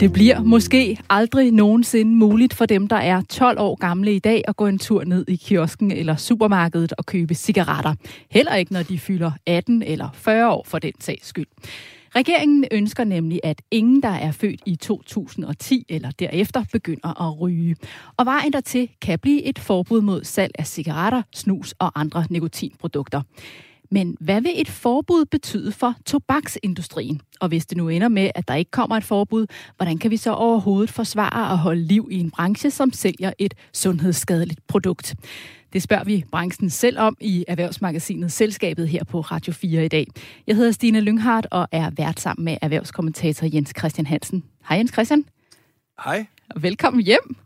Det bliver måske aldrig nogensinde muligt for dem, der er 12 år gamle i dag, at gå en tur ned i kiosken eller supermarkedet og købe cigaretter. Heller ikke, når de fylder 18 eller 40 år for den sags skyld. Regeringen ønsker nemlig, at ingen, der er født i 2010 eller derefter, begynder at ryge. Og vejen dertil kan blive et forbud mod salg af cigaretter, snus og andre nikotinprodukter. Men hvad vil et forbud betyde for tobaksindustrien? Og hvis det nu ender med, at der ikke kommer et forbud, hvordan kan vi så overhovedet forsvare at holde liv i en branche, som sælger et sundhedsskadeligt produkt? Det spørger vi branchen selv om i Erhvervsmagasinet Selskabet her på Radio 4 i dag. Jeg hedder Stine Lynghardt og er vært sammen med erhvervskommentator Jens Christian Hansen. Hej Jens Christian. Hej. Velkommen hjem.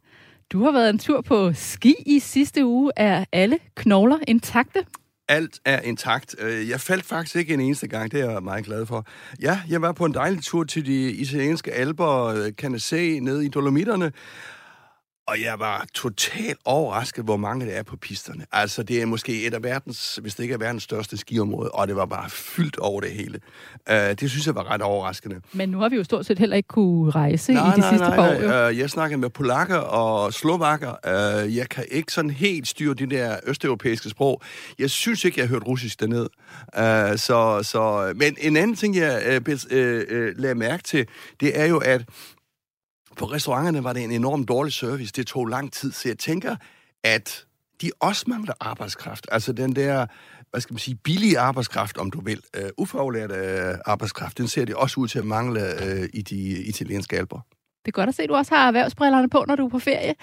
Du har været en tur på ski i sidste uge. Er alle knogler intakte? alt er intakt. Øh, jeg faldt faktisk ikke en eneste gang, det er jeg meget glad for. Ja, jeg var på en dejlig tur til de italienske alber, Canacé, nede i Dolomitterne, og jeg var totalt overrasket, hvor mange det er på pisterne. Altså, det er måske et af verdens, hvis det ikke er verdens største skiområde, og det var bare fyldt over det hele. Uh, det synes jeg var ret overraskende. Men nu har vi jo stort set heller ikke kunne rejse nej, i de nej, sidste nej, par år. Nej, uh, jeg snakkede med polakker og slovakker. Uh, jeg kan ikke sådan helt styre de der østeuropæiske sprog. Jeg synes ikke, jeg har hørt russisk dernede. Uh, så, så, men en anden ting, jeg uh, uh, uh, lagde mærke til, det er jo, at på restauranterne var det en enorm dårlig service. Det tog lang tid, så jeg tænker, at de også mangler arbejdskraft. Altså den der, hvad skal man sige, billige arbejdskraft, om du vil. Uh, ufaglært øh, arbejdskraft, den ser det også ud til at mangle uh, i de italienske alber. Det er godt at se, at du også har erhvervsbrillerne på, når du er på ferie.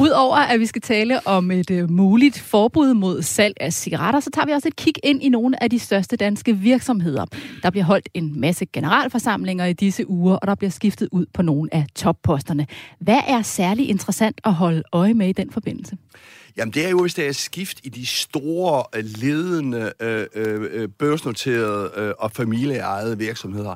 Udover at vi skal tale om et øh, muligt forbud mod salg af cigaretter, så tager vi også et kig ind i nogle af de største danske virksomheder. Der bliver holdt en masse generalforsamlinger i disse uger, og der bliver skiftet ud på nogle af topposterne. Hvad er særlig interessant at holde øje med i den forbindelse? Jamen, det er jo, hvis der er skift i de store, ledende, øh, øh, øh børsnoterede øh, og familieejede virksomheder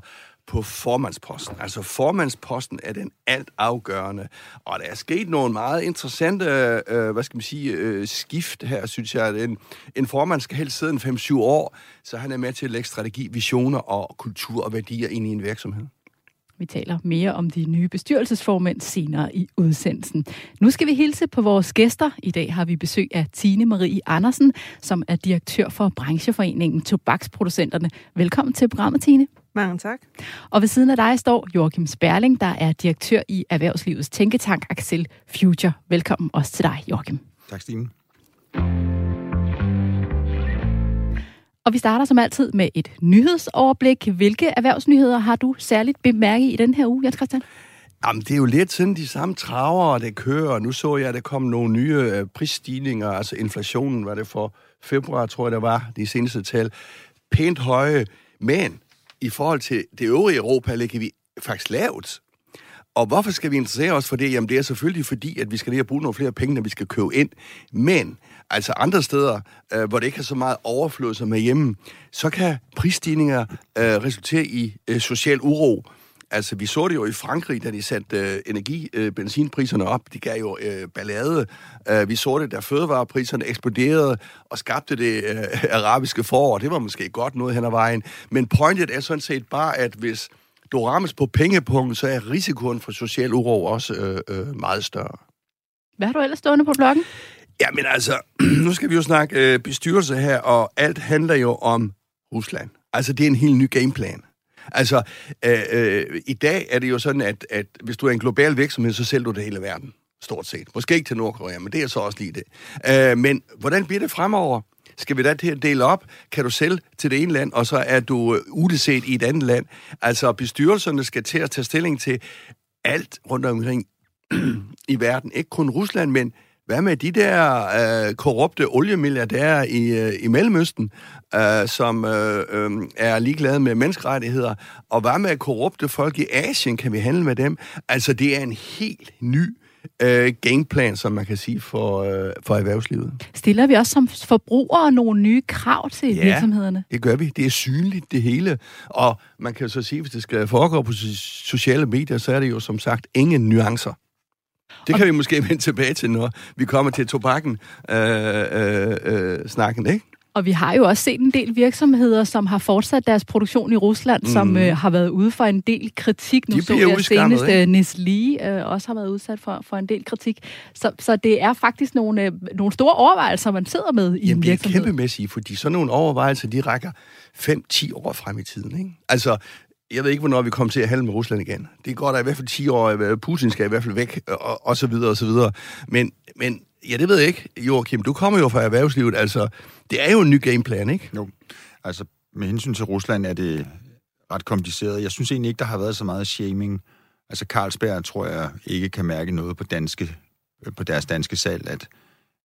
på formandsposten. Altså formandsposten er den alt afgørende. Og der er sket nogle meget interessante, øh, hvad skal man sige, øh, skift her, synes jeg. En, en formand skal helst sidde en 5-7 år, så han er med til at lægge strategi, visioner og kultur og værdier ind i en virksomhed. Vi taler mere om de nye bestyrelsesformænd senere i udsendelsen. Nu skal vi hilse på vores gæster. I dag har vi besøg af Tine Marie Andersen, som er direktør for brancheforeningen Tobaksproducenterne. Velkommen til programmet, Tine. Mange tak. Og ved siden af dig står Joachim Sperling, der er direktør i Erhvervslivets Tænketank Axel Future. Velkommen også til dig, Joachim. Tak, Stine. Og vi starter som altid med et nyhedsoverblik. Hvilke erhvervsnyheder har du særligt bemærket i den her uge, Jens Christian? Jamen, det er jo lidt sådan de samme traver, der kører. Nu så jeg, at der kom nogle nye øh, prisstigninger, altså inflationen var det for februar, tror jeg, der var de seneste tal. Pænt høje, men i forhold til det øvrige Europa ligger vi faktisk lavt. Og hvorfor skal vi interessere os for det? Jamen, det er selvfølgelig fordi, at vi skal lige bruge nogle flere penge, når vi skal købe ind. Men altså andre steder, øh, hvor det ikke er så meget overflod som hjemme, så kan prisstigninger øh, resultere i øh, social uro. Altså, vi så det jo i Frankrig, da de satte øh, energi, øh, benzinpriserne op. De gav jo øh, ballade. Uh, vi så det, da fødevarepriserne eksploderede og skabte det øh, arabiske forår. Det var måske godt noget hen ad vejen. Men pointet er sådan set bare, at hvis du rammes på pengepunkten, så er risikoen for social uro også øh, øh, meget større. Hvad har du ellers stående på bloggen? Ja, men altså, nu skal vi jo snakke øh, bestyrelse her, og alt handler jo om Rusland. Altså, det er en helt ny gameplan. Altså, øh, øh, i dag er det jo sådan, at, at hvis du er en global virksomhed, så sælger du det hele verden, stort set. Måske ikke til Nordkorea, men det er så også lige det. Øh, men hvordan bliver det fremover? Skal vi da til at dele op? Kan du sælge til det ene land, og så er du øh, udeset i et andet land? Altså, bestyrelserne skal til at tage stilling til alt rundt omkring i verden. Ikke kun Rusland, men hvad med de der øh, korrupte oliemilliardærer i, øh, i Mellemøsten, øh, som øh, øh, er ligeglade med menneskerettigheder? Og hvad med korrupte folk i Asien? Kan vi handle med dem? Altså, det er en helt ny øh, gameplan, som man kan sige, for, øh, for erhvervslivet. Stiller vi også som forbrugere nogle nye krav til ja, virksomhederne? det gør vi. Det er synligt, det hele. Og man kan så sige, hvis det skal foregå på sociale medier, så er det jo som sagt ingen nuancer. Det kan og... vi måske vende tilbage til, når vi kommer til tobakken øh, øh, øh, snakken, ikke? Og vi har jo også set en del virksomheder, som har fortsat deres produktion i Rusland, mm. som øh, har været ude for en del kritik. Nu De så jeg senest, øh, Nestlé øh, også har været udsat for, for en del kritik. Så, så det er faktisk nogle, øh, nogle store overvejelser, man sidder med i Jamen, en virksomhed. det er kæmpemæssigt, fordi sådan nogle overvejelser, de rækker 5-10 år frem i tiden. Ikke? Altså, jeg ved ikke, hvornår vi kommer til at handle med Rusland igen. Det går der i hvert fald 10 år, øh, Putin skal i hvert fald væk, og, og så videre, og så videre. Men, men ja, det ved jeg ikke, Joachim. Du kommer jo fra erhvervslivet, altså, det er jo en ny gameplan, ikke? Jo, altså, med hensyn til Rusland er det ret kompliceret. Jeg synes egentlig ikke, der har været så meget shaming. Altså, Carlsberg tror jeg ikke kan mærke noget på, danske, øh, på deres danske salg, at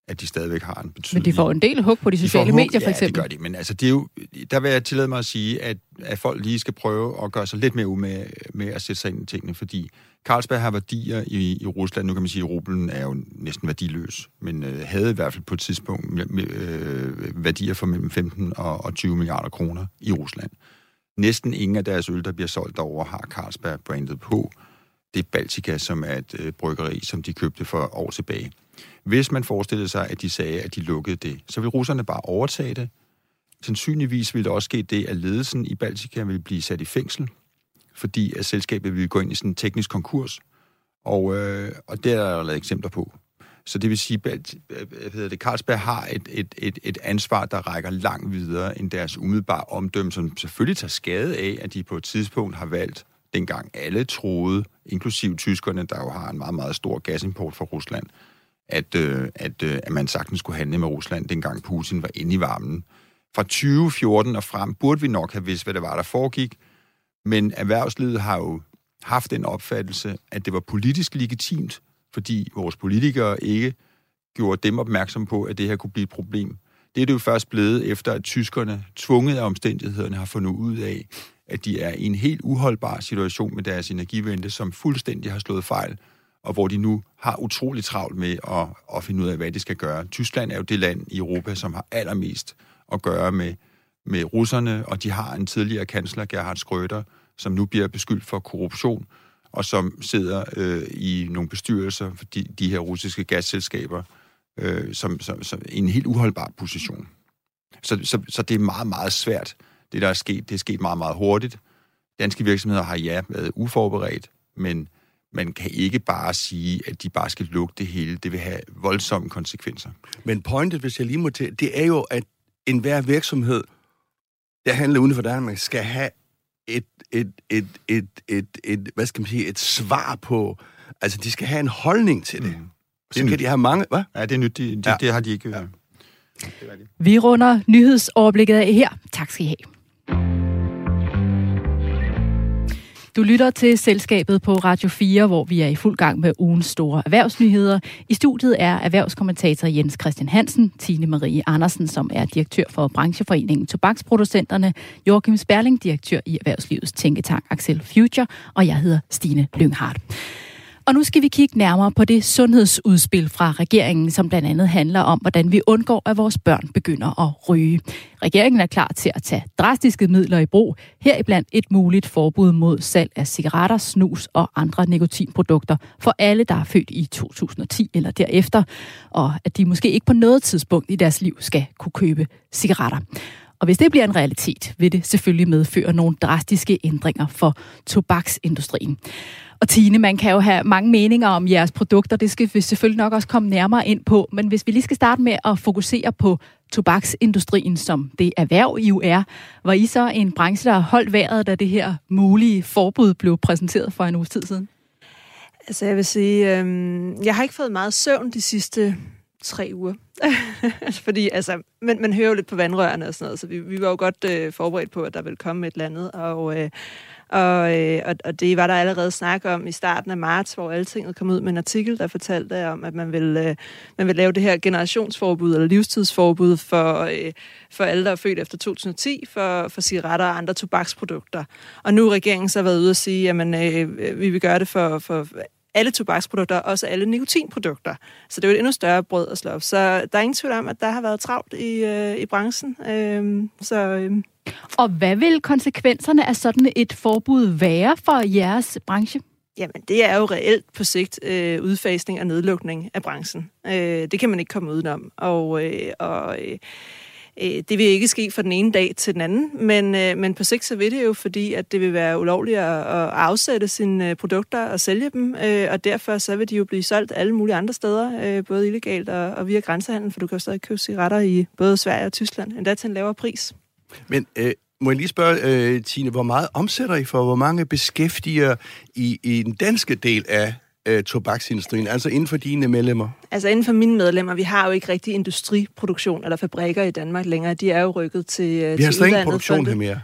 at de stadigvæk har en betydning. Men de får en del hug på de sociale de medier, for eksempel. Ja, det gør de. Men altså, det er jo, der vil jeg tillade mig at sige, at, at folk lige skal prøve at gøre sig lidt mere umage med at sætte sig ind i tingene, fordi Carlsberg har værdier i, i Rusland. Nu kan man sige, at rublen er jo næsten værdiløs, men øh, havde i hvert fald på et tidspunkt med, med, øh, værdier for mellem 15 og, og 20 milliarder kroner i Rusland. Næsten ingen af deres øl, der bliver solgt derover har Carlsberg brandet på. Det er Baltica, som er et øh, bryggeri, som de købte for år tilbage. Hvis man forestillede sig, at de sagde, at de lukkede det, så ville russerne bare overtage det. Sandsynligvis ville der også ske det, at ledelsen i Baltica ville blive sat i fængsel, fordi at selskabet ville gå ind i sådan en teknisk konkurs. Og, øh, og det er der lavet eksempler på. Så det vil sige, at øh, hedder det, Carlsberg har et, et, et, et ansvar, der rækker langt videre end deres umiddelbare omdømme, som selvfølgelig tager skade af, at de på et tidspunkt har valgt, dengang alle troede, inklusiv tyskerne, der jo har en meget, meget stor gasimport fra Rusland, at, øh, at, øh, at man sagtens skulle handle med Rusland, dengang Putin var inde i varmen. Fra 2014 og frem burde vi nok have vidst, hvad det var, der foregik, men erhvervslivet har jo haft den opfattelse, at det var politisk legitimt, fordi vores politikere ikke gjorde dem opmærksom på, at det her kunne blive et problem. Det er det jo først blevet, efter at tyskerne, tvunget af omstændighederne, har fundet ud af, at de er i en helt uholdbar situation med deres energivente, som fuldstændig har slået fejl, og hvor de nu har utrolig travlt med at, at finde ud af, hvad de skal gøre. Tyskland er jo det land i Europa, som har allermest at gøre med, med russerne, og de har en tidligere kansler, Gerhard Schröder, som nu bliver beskyldt for korruption, og som sidder øh, i nogle bestyrelser for de, de her russiske gasselskaber, øh, som, som, som en helt uholdbar position. Så, så, så det er meget, meget svært, det der er sket. Det er sket meget, meget hurtigt. Danske virksomheder har ja været uforberedt, men man kan ikke bare sige, at de bare skal lukke det hele. Det vil have voldsomme konsekvenser. Men pointet, hvis jeg lige må til, det er jo, at enhver virksomhed, der handler uden for Danmark, skal have et, et, et, et, et, et, hvad skal man sige, et svar på, altså de skal have en holdning til det. Mm. Så kan de have mange, hvad? Ja, det er nyt, det, de, ja. det har de ikke. Ja. Vi runder nyhedsoverblikket af her. Tak skal I have. Du lytter til Selskabet på Radio 4, hvor vi er i fuld gang med ugens store erhvervsnyheder. I studiet er erhvervskommentator Jens Christian Hansen, Tine Marie Andersen, som er direktør for brancheforeningen Tobaksproducenterne, Joachim Sperling, direktør i Erhvervslivets Tænketank Axel Future, og jeg hedder Stine Lynghardt. Og nu skal vi kigge nærmere på det sundhedsudspil fra regeringen, som blandt andet handler om, hvordan vi undgår, at vores børn begynder at ryge. Regeringen er klar til at tage drastiske midler i brug, heriblandt et muligt forbud mod salg af cigaretter, snus og andre nikotinprodukter for alle, der er født i 2010 eller derefter, og at de måske ikke på noget tidspunkt i deres liv skal kunne købe cigaretter. Og hvis det bliver en realitet, vil det selvfølgelig medføre nogle drastiske ændringer for tobaksindustrien. Og Tine, man kan jo have mange meninger om jeres produkter, det skal vi selvfølgelig nok også komme nærmere ind på, men hvis vi lige skal starte med at fokusere på tobaksindustrien, som det erhverv I jo er, var I så en branche, der holdt vejret, da det her mulige forbud blev præsenteret for en uge tid siden? Altså jeg vil sige, øhm, jeg har ikke fået meget søvn de sidste tre uger. fordi, altså, man, man hører jo lidt på vandrørene og sådan noget, så vi, vi var jo godt øh, forberedt på, at der ville komme et eller andet, og, øh, og, øh, og, og det var der allerede snak om i starten af marts, hvor Altinget kom ud med en artikel, der fortalte om, at man vil, øh, man vil lave det her generationsforbud eller livstidsforbud for, øh, for alle, der er født efter 2010, for, for cigaretter og andre tobaksprodukter. Og nu har regeringen så været ude og sige, at øh, vi vil gøre det for, for alle tobaksprodukter, også alle nikotinprodukter. Så det er jo et endnu større brød at slå op. Så der er ingen tvivl om, at der har været travlt i, øh, i branchen. Øh, så... Øh, og hvad vil konsekvenserne af sådan et forbud være for jeres branche? Jamen, det er jo reelt på sigt øh, udfasning og nedlukning af branchen. Øh, det kan man ikke komme udenom. Og, øh, og øh, Øh, det vil ikke ske fra den ene dag til den anden, men, øh, men på sigt så vil det jo, fordi at det vil være ulovligt at, afsætte sine øh, produkter og sælge dem, og derfor så vil de jo blive solgt alle mulige andre steder, både illegalt og, og via grænsehandel, for du kan jo stadig købe cigaretter i både Sverige og Tyskland, endda til en lavere pris. Men øh, må jeg lige spørge, øh, Tine, hvor meget omsætter I for? Hvor mange beskæftiger i, i den danske del af øh, tobaksindustrien, altså inden for dine medlemmer? Altså inden for mine medlemmer, vi har jo ikke rigtig industriproduktion eller fabrikker i Danmark længere. De er jo rykket til øh, Vi har slet ingen produktion her mere.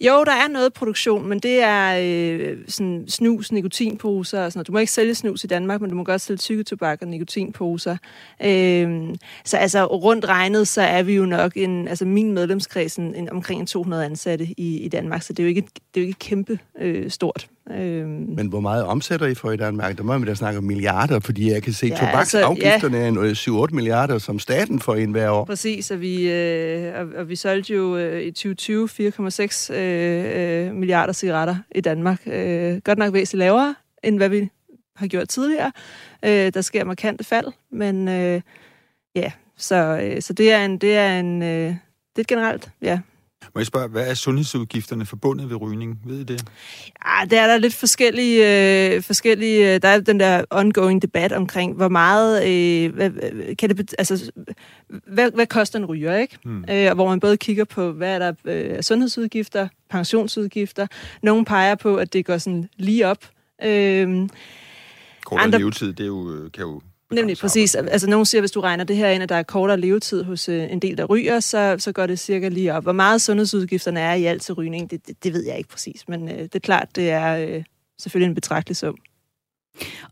Jo, der er noget produktion, men det er øh, sådan snus, nikotinposer og sådan noget. Du må ikke sælge snus i Danmark, men du må godt sælge tykketobak og nikotinposer. Øh, så altså rundt regnet, så er vi jo nok en, altså min medlemskreds en, en, omkring en 200 ansatte i, i Danmark, så det er jo ikke, det er jo ikke kæmpe øh, stort. Øh, men hvor meget omsætter I for i Danmark? Der må vi da snakke om milliarder, fordi jeg kan se, ja, tobaksafgifterne altså, ja. er 7-8 milliarder, som staten får ind hver år. Præcis, og vi, øh, og, og vi solgte jo øh, i 2020 4,6 øh, øh, milliarder cigaretter i Danmark. Øh, godt nok væsentligt lavere, end hvad vi har gjort tidligere. Øh, der sker markante fald, men øh, ja, så, øh, så det er en, det er en, øh, det er et generelt, ja, må jeg spørge, hvad er sundhedsudgifterne forbundet ved rygning? Ved I det? Ja, det er der lidt forskellige, øh, forskellige... Der er den der ongoing debat omkring, hvor meget... Øh, hvad, kan det, altså, hvad, hvad koster en ryger, ikke? Mm. Øh, hvor man både kigger på, hvad er der øh, sundhedsudgifter, pensionsudgifter. Nogle peger på, at det går sådan lige op. Øh, Kortere andre, levetid, det er jo, øh, kan jo Nemlig, præcis. Altså, nogen siger, hvis du regner det her ind, at der er kortere levetid hos øh, en del, der ryger, så, så går det cirka lige op. Hvor meget sundhedsudgifterne er i alt til rygning, det, det, det ved jeg ikke præcis, men øh, det er klart, det er øh, selvfølgelig en betragtelig sum.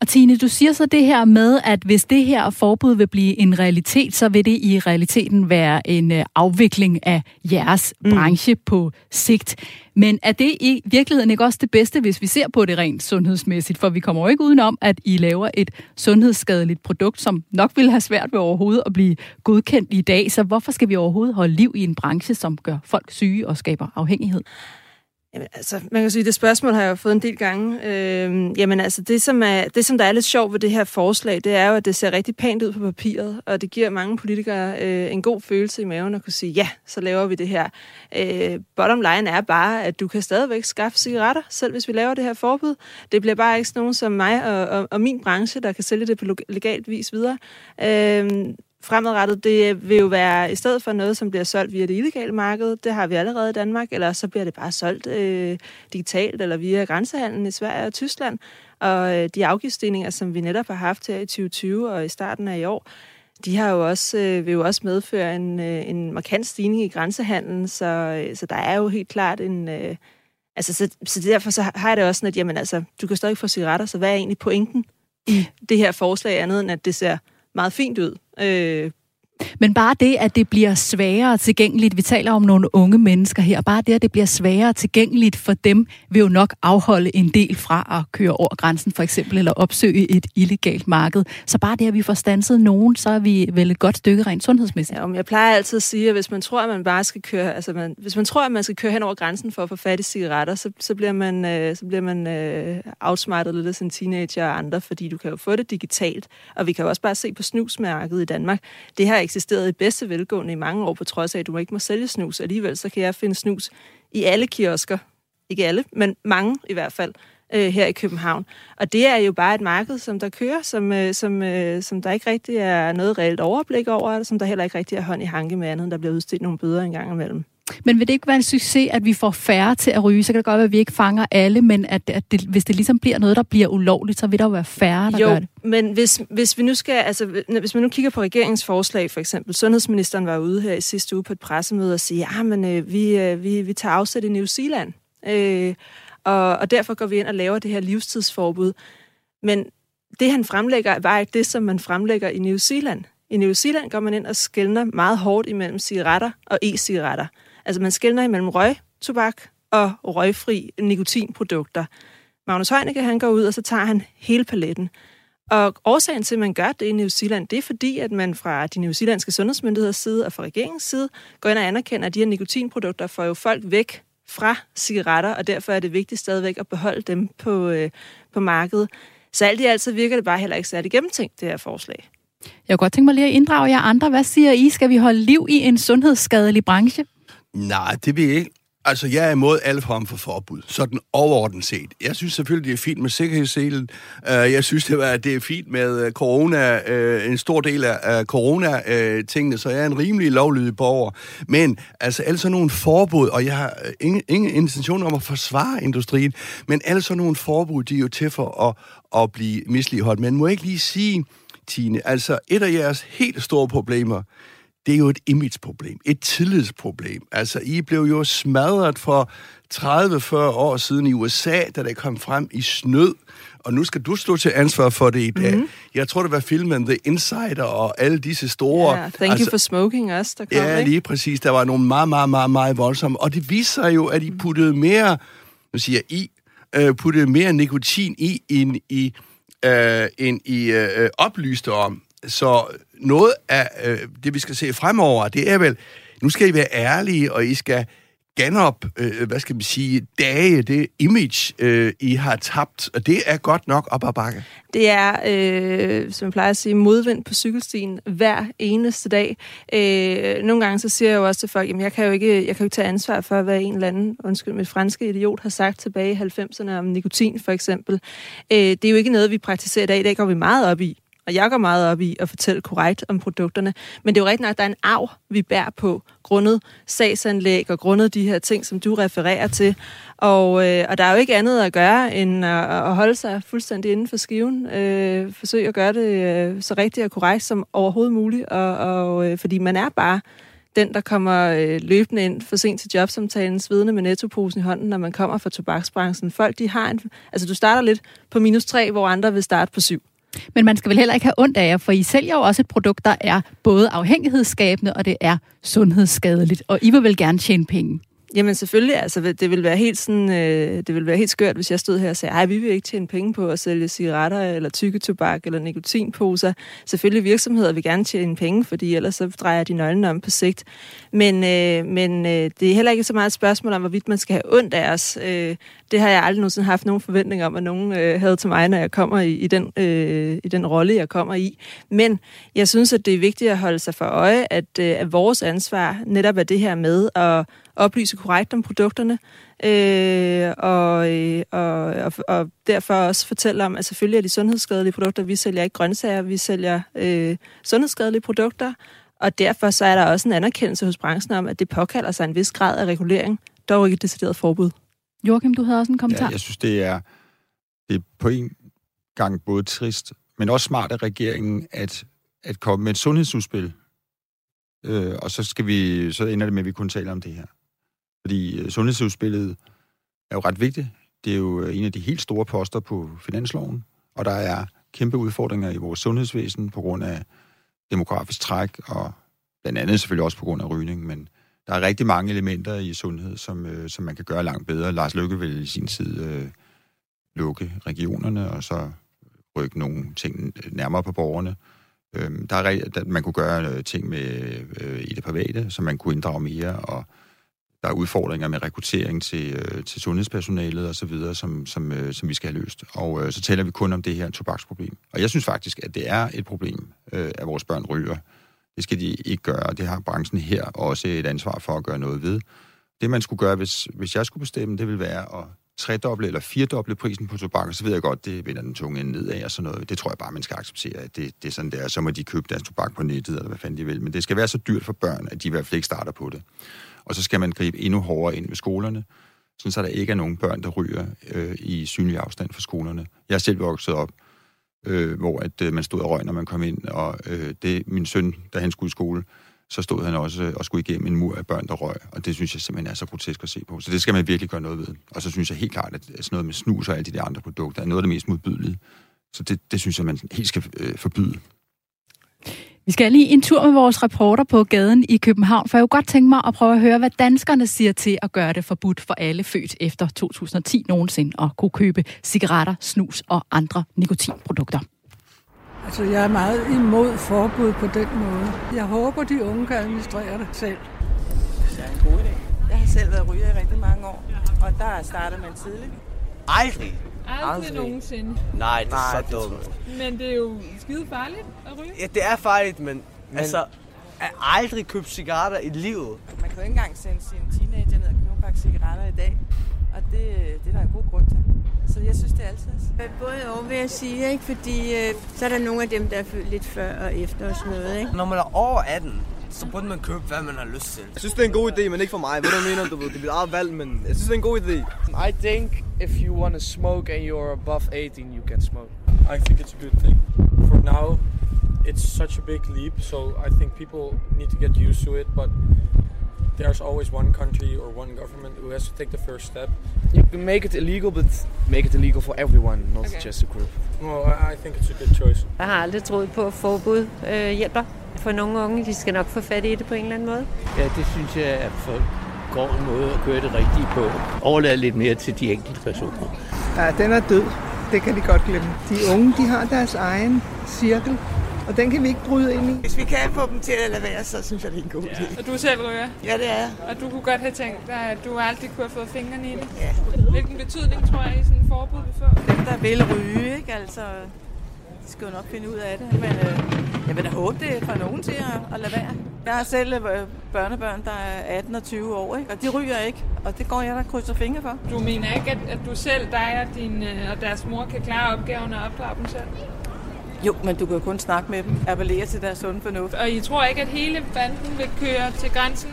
Og Tine, du siger så det her med, at hvis det her forbud vil blive en realitet, så vil det i realiteten være en øh, afvikling af jeres mm. branche på sigt. Men er det i virkeligheden ikke også det bedste, hvis vi ser på det rent sundhedsmæssigt? For vi kommer jo ikke udenom, at I laver et sundhedsskadeligt produkt, som nok vil have svært ved overhovedet at blive godkendt i dag. Så hvorfor skal vi overhovedet holde liv i en branche, som gør folk syge og skaber afhængighed? Jamen, altså, man kan sige, det spørgsmål har jeg jo fået en del gange. Øhm, jamen, altså, det som, er, det, som der er lidt sjovt ved det her forslag, det er jo, at det ser rigtig pænt ud på papiret, og det giver mange politikere øh, en god følelse i maven at kunne sige, ja, så laver vi det her. Øh, bottom line er bare, at du kan stadigvæk skaffe cigaretter, selv hvis vi laver det her forbud. Det bliver bare ikke nogen som mig og, og, og min branche, der kan sælge det på legalt vis videre. Øh, fremadrettet, det vil jo være i stedet for noget, som bliver solgt via det illegale marked. Det har vi allerede i Danmark, eller så bliver det bare solgt øh, digitalt eller via grænsehandlen i Sverige og Tyskland. Og øh, de afgiftsstigninger, som vi netop har haft her i 2020 og i starten af i år, de har jo også, øh, vil jo også medføre en, øh, en markant stigning i grænsehandlen, så, øh, så der er jo helt klart en... Øh, altså, så, så derfor så har jeg det også sådan, at jamen, altså, du kan stadig få cigaretter, så hvad er egentlig pointen i det her forslag andet, end at det ser meget fint ud. Øh, men bare det, at det bliver sværere tilgængeligt, vi taler om nogle unge mennesker her, bare det, at det bliver sværere tilgængeligt for dem, vil jo nok afholde en del fra at køre over grænsen for eksempel, eller opsøge et illegalt marked. Så bare det, at vi får stanset nogen, så er vi vel et godt stykke rent sundhedsmæssigt. Ja, jeg plejer altid at sige, at hvis man tror, at man bare skal køre, altså man, hvis man tror, at man skal køre hen over grænsen for at få fat i cigaretter, så, så bliver man, øh, så bliver man øh, outsmartet lidt af sin teenager og andre, fordi du kan jo få det digitalt, og vi kan jo også bare se på snusmærket i Danmark. Det her eksisteret i bedste velgående i mange år, på trods af, at du ikke må sælge snus. Alligevel så kan jeg finde snus i alle kiosker. Ikke alle, men mange i hvert fald øh, her i København. Og det er jo bare et marked, som der kører, som, øh, som, øh, som der ikke rigtig er noget reelt overblik over, som der heller ikke rigtig er hånd i hanke med andet, der bliver udstedt nogle bøder en gang imellem. Men vil det ikke være en succes, at vi får færre til at ryge? Så kan det godt være, at vi ikke fanger alle, men at, at det, hvis det ligesom bliver noget, der bliver ulovligt, så vil der jo være færre, der jo, gør det. men hvis, hvis vi nu skal, altså, hvis man nu kigger på regeringens forslag, for eksempel, sundhedsministeren var ude her i sidste uge på et pressemøde og sige, ja, ah, men øh, vi, øh, vi, vi tager afsæt i New Zealand, øh, og, og derfor går vi ind og laver det her livstidsforbud. Men det, han fremlægger, var ikke det, som man fremlægger i New Zealand. I New Zealand går man ind og skældner meget hårdt imellem cigaretter og e-cigaretter. Altså man skældner imellem røgtobak og røgfri nikotinprodukter. Magnus Heunicke, han går ud, og så tager han hele paletten. Og årsagen til, at man gør det i New Zealand, det er fordi, at man fra de Zealandske sundhedsmyndigheders side og fra regeringens side går ind og anerkender, at de her nikotinprodukter får jo folk væk fra cigaretter, og derfor er det vigtigt stadigvæk at beholde dem på, øh, på markedet. Så alt i alt så virker det bare heller ikke særlig gennemtænkt, det her forslag. Jeg kunne godt tænke mig lige at inddrage jer andre. Hvad siger I? Skal vi holde liv i en sundhedsskadelig branche? Nej, det vil jeg ikke. Altså, jeg er imod alle form for forbud, sådan overordnet set. Jeg synes selvfølgelig, det er fint med sikkerhedsselen. Øh, jeg synes, det er, det er fint med øh, corona, øh, en stor del af corona-tingene, så jeg er en rimelig lovlydig borger. Men altså, alle sådan nogle forbud, og jeg har ingen, ingen intention om at forsvare industrien, men alle sådan nogle forbud, de er jo til for at, at blive misligeholdt. Men må jeg ikke lige sige, Tine, altså et af jeres helt store problemer, det er jo et imageproblem, et tillidsproblem. Altså, I blev jo smadret for 30-40 år siden i USA, da det kom frem i snød, og nu skal du stå til ansvar for det i dag. Mm-hmm. Jeg tror, det var filmen The Insider og alle disse store... Ja, Thank altså, You for Smoking også, der kom, Ja, ikke? lige præcis. Der var nogle meget, meget, meget, meget voldsomme. Og det viser jo, at I puttede mere, nu siger jeg I, uh, puttede mere nikotin i, end I, uh, end I uh, oplyste om. Så noget af øh, det, vi skal se fremover, det er vel, nu skal I være ærlige, og I skal genop, øh, hvad skal man sige, dage det image, øh, I har tabt, og det er godt nok op ad bakke. Det er, øh, som jeg plejer at sige, modvind på cykelstien hver eneste dag. Øh, nogle gange så siger jeg jo også til folk, jamen jeg kan jo ikke, jeg kan jo ikke tage ansvar for, hvad en eller anden, undskyld, mit franske idiot har sagt tilbage i 90'erne om nikotin for eksempel. Øh, det er jo ikke noget, vi praktiserer i dag. I dag går vi meget op i og jeg går meget op i at fortælle korrekt om produkterne. Men det er jo rigtigt nok, at der er en arv, vi bærer på, grundet sagsanlæg og grundet de her ting, som du refererer til. Og, øh, og der er jo ikke andet at gøre, end at, at holde sig fuldstændig inden for skiven. Øh, forsøg at gøre det øh, så rigtigt og korrekt som overhovedet muligt. Og, og, øh, fordi man er bare den, der kommer øh, løbende ind for sent til jobsamtalen, svedende med nettoposen i hånden, når man kommer fra tobaksbranchen. Folk, de har en... Altså, du starter lidt på minus 3, hvor andre vil starte på 7. Men man skal vel heller ikke have ondt af jer, for I sælger jo også et produkt, der er både afhængighedsskabende, og det er sundhedsskadeligt. Og I vil vel gerne tjene penge. Jamen selvfølgelig, altså det vil være helt sådan, øh, det vil være helt skørt, hvis jeg stod her og sagde, ej, vi vil ikke tjene penge på at sælge cigaretter, eller tykketobak, eller nikotinposer. Selvfølgelig virksomheder vil gerne tjene penge, fordi ellers så drejer de nøglen om på sigt. Men, øh, men øh, det er heller ikke så meget et spørgsmål om, hvorvidt man skal have ondt af os. Øh, det har jeg aldrig nogensinde haft nogen forventning om, at nogen øh, havde til mig, når jeg kommer i, i, den, øh, i den rolle, jeg kommer i. Men jeg synes, at det er vigtigt at holde sig for øje, at, øh, at vores ansvar netop er det her med at oplyse korrekt om produkterne, øh, og, øh, og, og, og derfor også fortælle om, at selvfølgelig er de sundhedsskadelige produkter, vi sælger ikke grøntsager, vi sælger øh, sundhedsskadelige produkter, og derfor så er der også en anerkendelse hos branchen om, at det påkalder sig en vis grad af regulering, dog ikke et decideret forbud. Joachim, du havde også en kommentar. Ja, jeg synes, det er, det er på en gang både trist, men også smart af regeringen at, at komme med et sundhedsudspil. Øh, og så, skal vi, så ender det med, at vi kun taler om det her. Fordi øh, sundhedsudspillet er jo ret vigtigt. Det er jo øh, en af de helt store poster på finansloven, og der er kæmpe udfordringer i vores sundhedsvæsen på grund af demografisk træk, og blandt andet selvfølgelig også på grund af rygning, men der er rigtig mange elementer i sundhed, som, øh, som man kan gøre langt bedre. Lars Løkke vil i sin tid øh, lukke regionerne, og så rykke nogle ting øh, nærmere på borgerne. Øh, der er, der, man kunne gøre øh, ting med, øh, i det private, som man kunne inddrage mere, og der er udfordringer med rekruttering til, øh, til sundhedspersonalet og så videre, som, som, øh, som vi skal have løst. Og øh, så taler vi kun om det her tobaksproblem. Og jeg synes faktisk, at det er et problem, øh, at vores børn ryger. Det skal de ikke gøre, det har branchen her også et ansvar for at gøre noget ved. Det, man skulle gøre, hvis, hvis jeg skulle bestemme, det ville være at tredoble eller firedoble prisen på tobak, og så ved jeg godt, det vender den tunge ende nedad og sådan noget. Det tror jeg bare, man skal acceptere, at det, det er sådan der. Så må de købe deres tobak på nettet, eller hvad fanden de vil. Men det skal være så dyrt for børn, at de i hvert fald ikke starter på det. Og så skal man gribe endnu hårdere ind ved skolerne, sådan så der ikke er nogen børn, der ryger øh, i synlig afstand fra skolerne. Jeg er selv vokset op, øh, hvor at, øh, man stod og røg, når man kom ind, og øh, det min søn, da han skulle i skole, så stod han også øh, og skulle igennem en mur af børn, der røg, og det synes jeg simpelthen er så grotesk at se på. Så det skal man virkelig gøre noget ved. Og så synes jeg helt klart, at sådan noget med snus og alle de der andre produkter er noget af det mest modbydelige. Så det, det synes jeg, man helt skal øh, forbyde. Vi skal lige en tur med vores reporter på gaden i København, for jeg kunne godt tænke mig at prøve at høre, hvad danskerne siger til at gøre det forbudt for alle født efter 2010 nogensinde at kunne købe cigaretter, snus og andre nikotinprodukter. Altså, jeg er meget imod forbud på den måde. Jeg håber, de unge kan administrere det selv. Det er en god idé. Jeg selv været ryger i rigtig mange år, og der starter man tidligt. Aldrig. Aldrig, Aldrig nogensinde. Nej, det er så dumt. Men det er jo skide farligt at ryge. Ja, det er farligt, men, men altså, at aldrig købe cigaretter i livet. Man kan jo ikke engang sende sin teenager ned og købe en pakke cigaretter i dag. Og det, det er der en god grund til. Så jeg synes, det er altid. Både og vil jeg sige, ikke? fordi øh, så er der nogle af dem, der er født lidt før og efter og sådan noget. Ikke? Når man er over 18, så burde man købe, hvad man har lyst til. Jeg synes, det er en god idé, men ikke for mig. Hvad du mener, du ved, det er mit eget valg, men jeg synes, det er en god idé. I think if you want to smoke and you're above 18, you can smoke. I think it's a good thing. For now, it's such a big leap, so I think people need to get used to it, but there's always one country or one government who has to take the first step. You can make it illegal, but make it illegal for everyone, not okay. just a group. Well, I, I think it's a good choice. Jeg har aldrig troet på, at forbud øh, hjælper for nogle unge. De skal nok få fat i det på en eller anden måde. Ja, det synes jeg er for går en måde at køre det rigtige på. Overlade lidt mere til de enkelte personer. Ja, den er død. Det kan de godt glemme. De unge, de har deres egen cirkel, og den kan vi ikke bryde ind i. Hvis vi kan få dem til at lade være, så synes jeg, det er en god idé. Og du selv ryger? Ja, det er. Og du kunne godt have tænkt dig, at du aldrig kunne have fået fingrene i det? Ja. Hvilken betydning tror jeg, i sådan en forbud vil få? Dem, der vil ryge, ikke? Altså, de skal jo nok finde ud af det. Men øh, jeg vil da håbe, det får nogen til at, at lade være. Jeg har selv øh, børnebørn, der er 18 og 20 år, ikke? og de ryger ikke. Og det går jeg der krydser fingre for. Du mener ikke, at, at du selv, dig og, din, øh, og deres mor kan klare opgaven og opdrage dem selv? Jo, men du kan jo kun snakke med dem, appellere til deres sunde fornuft. Og I tror ikke, at hele banden vil køre til grænsen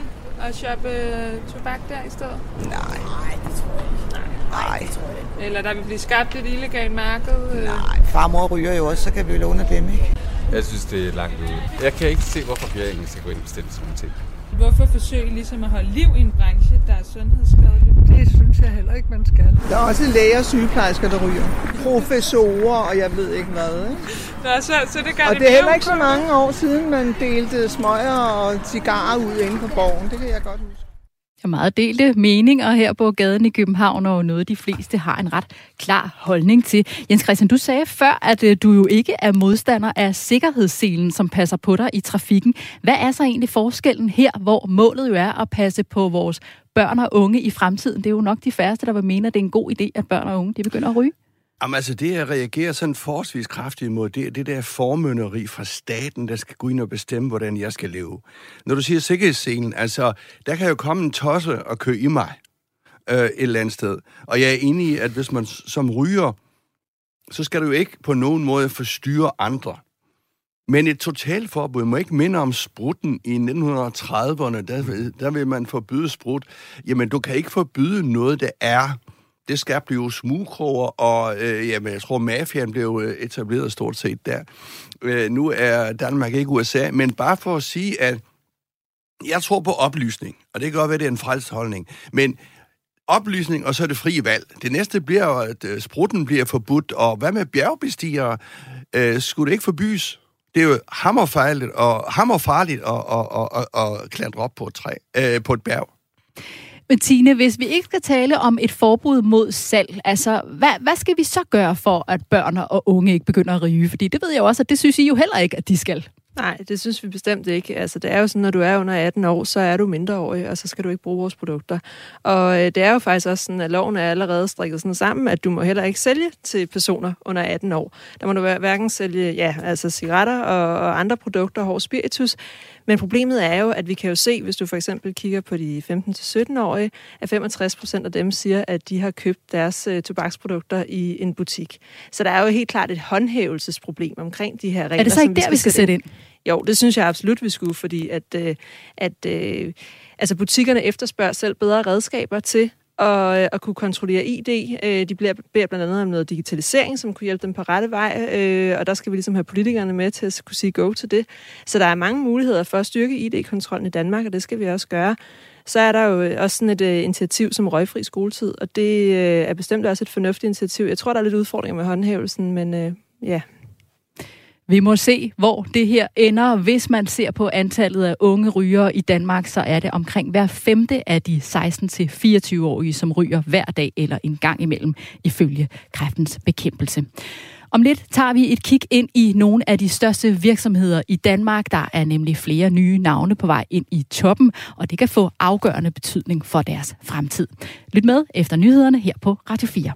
og shoppe øh, tobak der i stedet? Nej, nej, det tror jeg ikke. Nej, nej det tror jeg ikke. Eller der vil blive skabt et illegalt marked? Øh. Nej, farmor ryger jo også, så kan vi låne dem, ikke? Jeg synes, det er langt ude. Jeg kan ikke se, hvorfor regeringen skal gå ind og bestemme sådan nogle ting. Hvorfor forsøge ligesom at holde liv i en branche, der er sundhedsskadelig? Det synes jeg heller ikke, man skal. Der er også læger og sygeplejersker, der ryger. Professorer, og jeg ved ikke hvad. Ikke? Nå, så, så det gør og det, det er heller ikke så mange år siden, man delte smøger og cigarer ud inde på borgen. Det kan jeg godt huske. Der er meget delte meninger her på gaden i København, og noget de fleste har en ret klar holdning til. Jens Christian, du sagde før, at øh, du jo ikke er modstander af sikkerhedsselen, som passer på dig i trafikken. Hvad er så egentlig forskellen her, hvor målet jo er at passe på vores børn og unge i fremtiden? Det er jo nok de færreste, der vil mene, at det er en god idé, at børn og unge de begynder at ryge. Jamen altså, det jeg reagerer sådan forholdsvis kraftigt imod, det er det der formønneri fra staten, der skal gå ind og bestemme, hvordan jeg skal leve. Når du siger sikkerhedsscenen, altså, der kan jo komme en tosse og køre i mig øh, et eller andet sted. Og jeg er enig i, at hvis man som ryger, så skal du jo ikke på nogen måde forstyrre andre. Men et totalforbud må ikke minde om sprutten i 1930'erne. Der, der vil man forbyde sprut. Jamen, du kan ikke forbyde noget, der er det skal jo smugkroger, og øh, jamen, jeg tror, mafiaen blev øh, etableret stort set der. Øh, nu er Danmark ikke USA, men bare for at sige, at jeg tror på oplysning, og det kan godt være, det er en frelst holdning, men oplysning, og så er det frie valg. Det næste bliver jo, at øh, sprutten bliver forbudt, og hvad med bjergbestigere? Øh, skulle det ikke forbys? Det er jo hammerfarligt og, hammerfarligt at, at, at, at, at klatre op på et, træ, øh, på et bjerg. Men Tine, hvis vi ikke skal tale om et forbud mod salg, altså hvad, hvad skal vi så gøre for, at børn og unge ikke begynder at ryge? Fordi det ved jeg jo også, at det synes I jo heller ikke, at de skal. Nej, det synes vi bestemt ikke. Altså, det er jo sådan, når du er under 18 år, så er du mindreårig, og så skal du ikke bruge vores produkter. Og øh, det er jo faktisk også sådan, at loven er allerede strikket sådan sammen, at du må heller ikke sælge til personer under 18 år. Der må du hverken sælge ja, altså cigaretter og, og andre produkter, hård spiritus. Men problemet er jo, at vi kan jo se, hvis du for eksempel kigger på de 15-17-årige, at 65 procent af dem siger, at de har købt deres øh, tobaksprodukter i en butik. Så der er jo helt klart et håndhævelsesproblem omkring de her regler. Er det så ikke der, vi skal sætte ind? Jo, det synes jeg absolut, vi skulle, fordi at, øh, at øh, altså butikkerne efterspørger selv bedre redskaber til at, øh, at kunne kontrollere ID. Øh, de bliver, beder blandt andet om noget digitalisering, som kunne hjælpe dem på rette vej, øh, og der skal vi ligesom have politikerne med til at kunne sige go til det. Så der er mange muligheder for at styrke ID-kontrollen i Danmark, og det skal vi også gøre. Så er der jo øh, også sådan et øh, initiativ som røgfri skoletid, og det øh, er bestemt også et fornuftigt initiativ. Jeg tror, der er lidt udfordringer med håndhævelsen, men ja, vi må se, hvor det her ender. Hvis man ser på antallet af unge rygere i Danmark, så er det omkring hver femte af de 16-24-årige, som ryger hver dag eller en gang imellem, ifølge kræftens bekæmpelse. Om lidt tager vi et kig ind i nogle af de største virksomheder i Danmark. Der er nemlig flere nye navne på vej ind i toppen, og det kan få afgørende betydning for deres fremtid. Lyt med efter nyhederne her på Radio 4.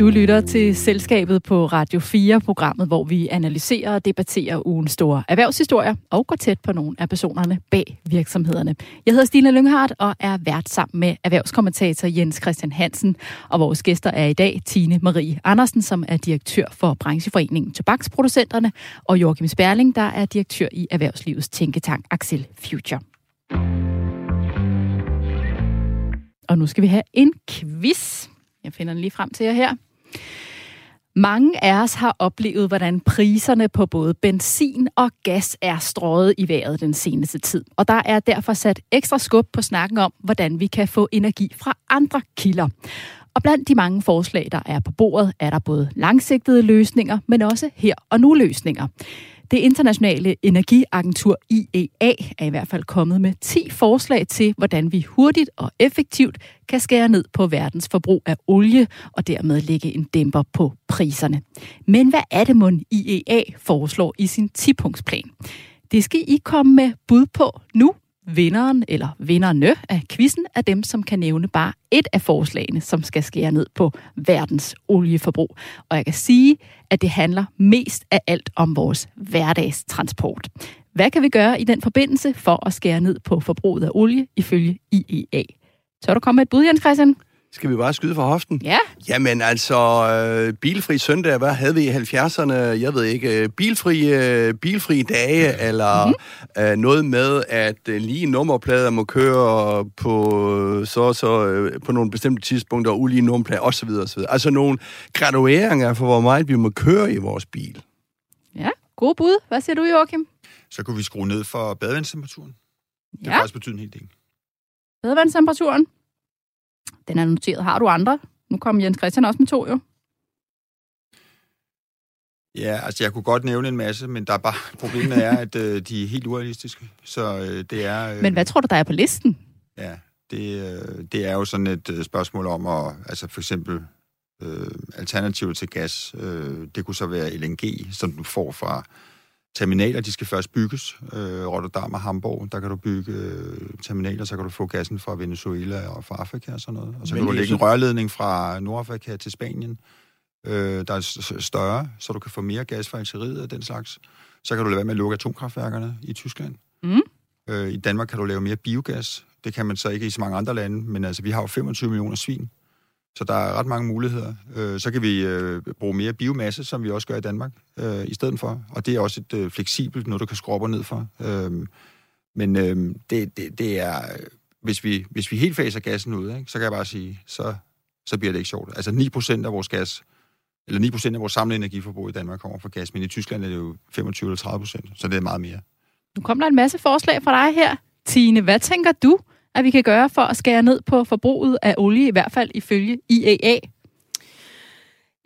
Du lytter til Selskabet på Radio 4, programmet, hvor vi analyserer og debatterer ugens store erhvervshistorier og går tæt på nogle af personerne bag virksomhederne. Jeg hedder Stine Lynghardt og er vært sammen med erhvervskommentator Jens Christian Hansen. Og vores gæster er i dag Tine Marie Andersen, som er direktør for brancheforeningen Tobaksproducenterne, og Joachim Sperling, der er direktør i Erhvervslivets tænketank Axel Future. Og nu skal vi have en quiz. Jeg finder den lige frem til jer her. Mange af os har oplevet, hvordan priserne på både benzin og gas er strøget i vejret den seneste tid. Og der er derfor sat ekstra skub på snakken om, hvordan vi kan få energi fra andre kilder. Og blandt de mange forslag, der er på bordet, er der både langsigtede løsninger, men også her og nu løsninger. Det internationale energiagentur IEA er i hvert fald kommet med 10 forslag til, hvordan vi hurtigt og effektivt kan skære ned på verdens forbrug af olie og dermed lægge en dæmper på priserne. Men hvad er det, mon IEA foreslår i sin 10-punktsplan? Det skal I komme med bud på nu vinderen eller vinderne af quizzen er dem, som kan nævne bare et af forslagene, som skal skære ned på verdens olieforbrug. Og jeg kan sige, at det handler mest af alt om vores hverdagstransport. Hvad kan vi gøre i den forbindelse for at skære ned på forbruget af olie ifølge IEA? Så du komme med et bud, Jens Christian. Skal vi bare skyde for hoften? Ja. Jamen altså, øh, bilfri søndag, hvad havde vi i 70'erne? Jeg ved ikke, øh, bilfri, øh, bilfri dage, eller mm-hmm. øh, noget med, at øh, lige nummerplader må køre på, så, så, øh, på nogle bestemte tidspunkter, og ulige nummerplader osv. osv. Altså nogle gradueringer for, hvor meget vi må køre i vores bil. Ja, god bud. Hvad siger du, Joachim? Så kunne vi skrue ned for badevandstemperaturen. Det Ja. har faktisk betydet en hel del. Badevandstemperaturen. Den er noteret. Har du andre? Nu kom Jens Christian også med to, jo. Ja, altså jeg kunne godt nævne en masse, men der er bare problemet er, at øh, de er helt urealistiske. Så øh, det er... Øh, Men hvad tror du, der er på listen? Ja, det, øh, det er jo sådan et øh, spørgsmål om at, altså for eksempel øh, alternativet til gas, øh, det kunne så være LNG, som du får fra terminaler, de skal først bygges. Øh, Rotterdam og Hamburg, der kan du bygge øh, terminaler, så kan du få gassen fra Venezuela og fra Afrika og sådan noget. Og så Men kan du lægge en rørledning fra Nordafrika til Spanien, øh, der er større, så du kan få mere gas fra Algeriet og den slags. Så kan du lade være med at lukke atomkraftværkerne i Tyskland. Mm. Øh, I Danmark kan du lave mere biogas. Det kan man så ikke i så mange andre lande, men altså, vi har jo 25 millioner svin, så der er ret mange muligheder. Øh, så kan vi øh, bruge mere biomasse, som vi også gør i Danmark, øh, i stedet for. Og det er også et øh, fleksibelt, noget du kan skrue op og ned for. Øh, men øh, det, det, det er... Hvis vi, hvis vi helt faser gassen ud, ikke, så kan jeg bare sige, så, så bliver det ikke sjovt. Altså 9% af vores gas, eller 9% af vores samlede energiforbrug i Danmark kommer fra gas, men i Tyskland er det jo 25 eller 30%, så det er meget mere. Nu kommer der en masse forslag fra dig her. Tine, hvad tænker du, at vi kan gøre for at skære ned på forbruget af olie, i hvert fald ifølge IAA?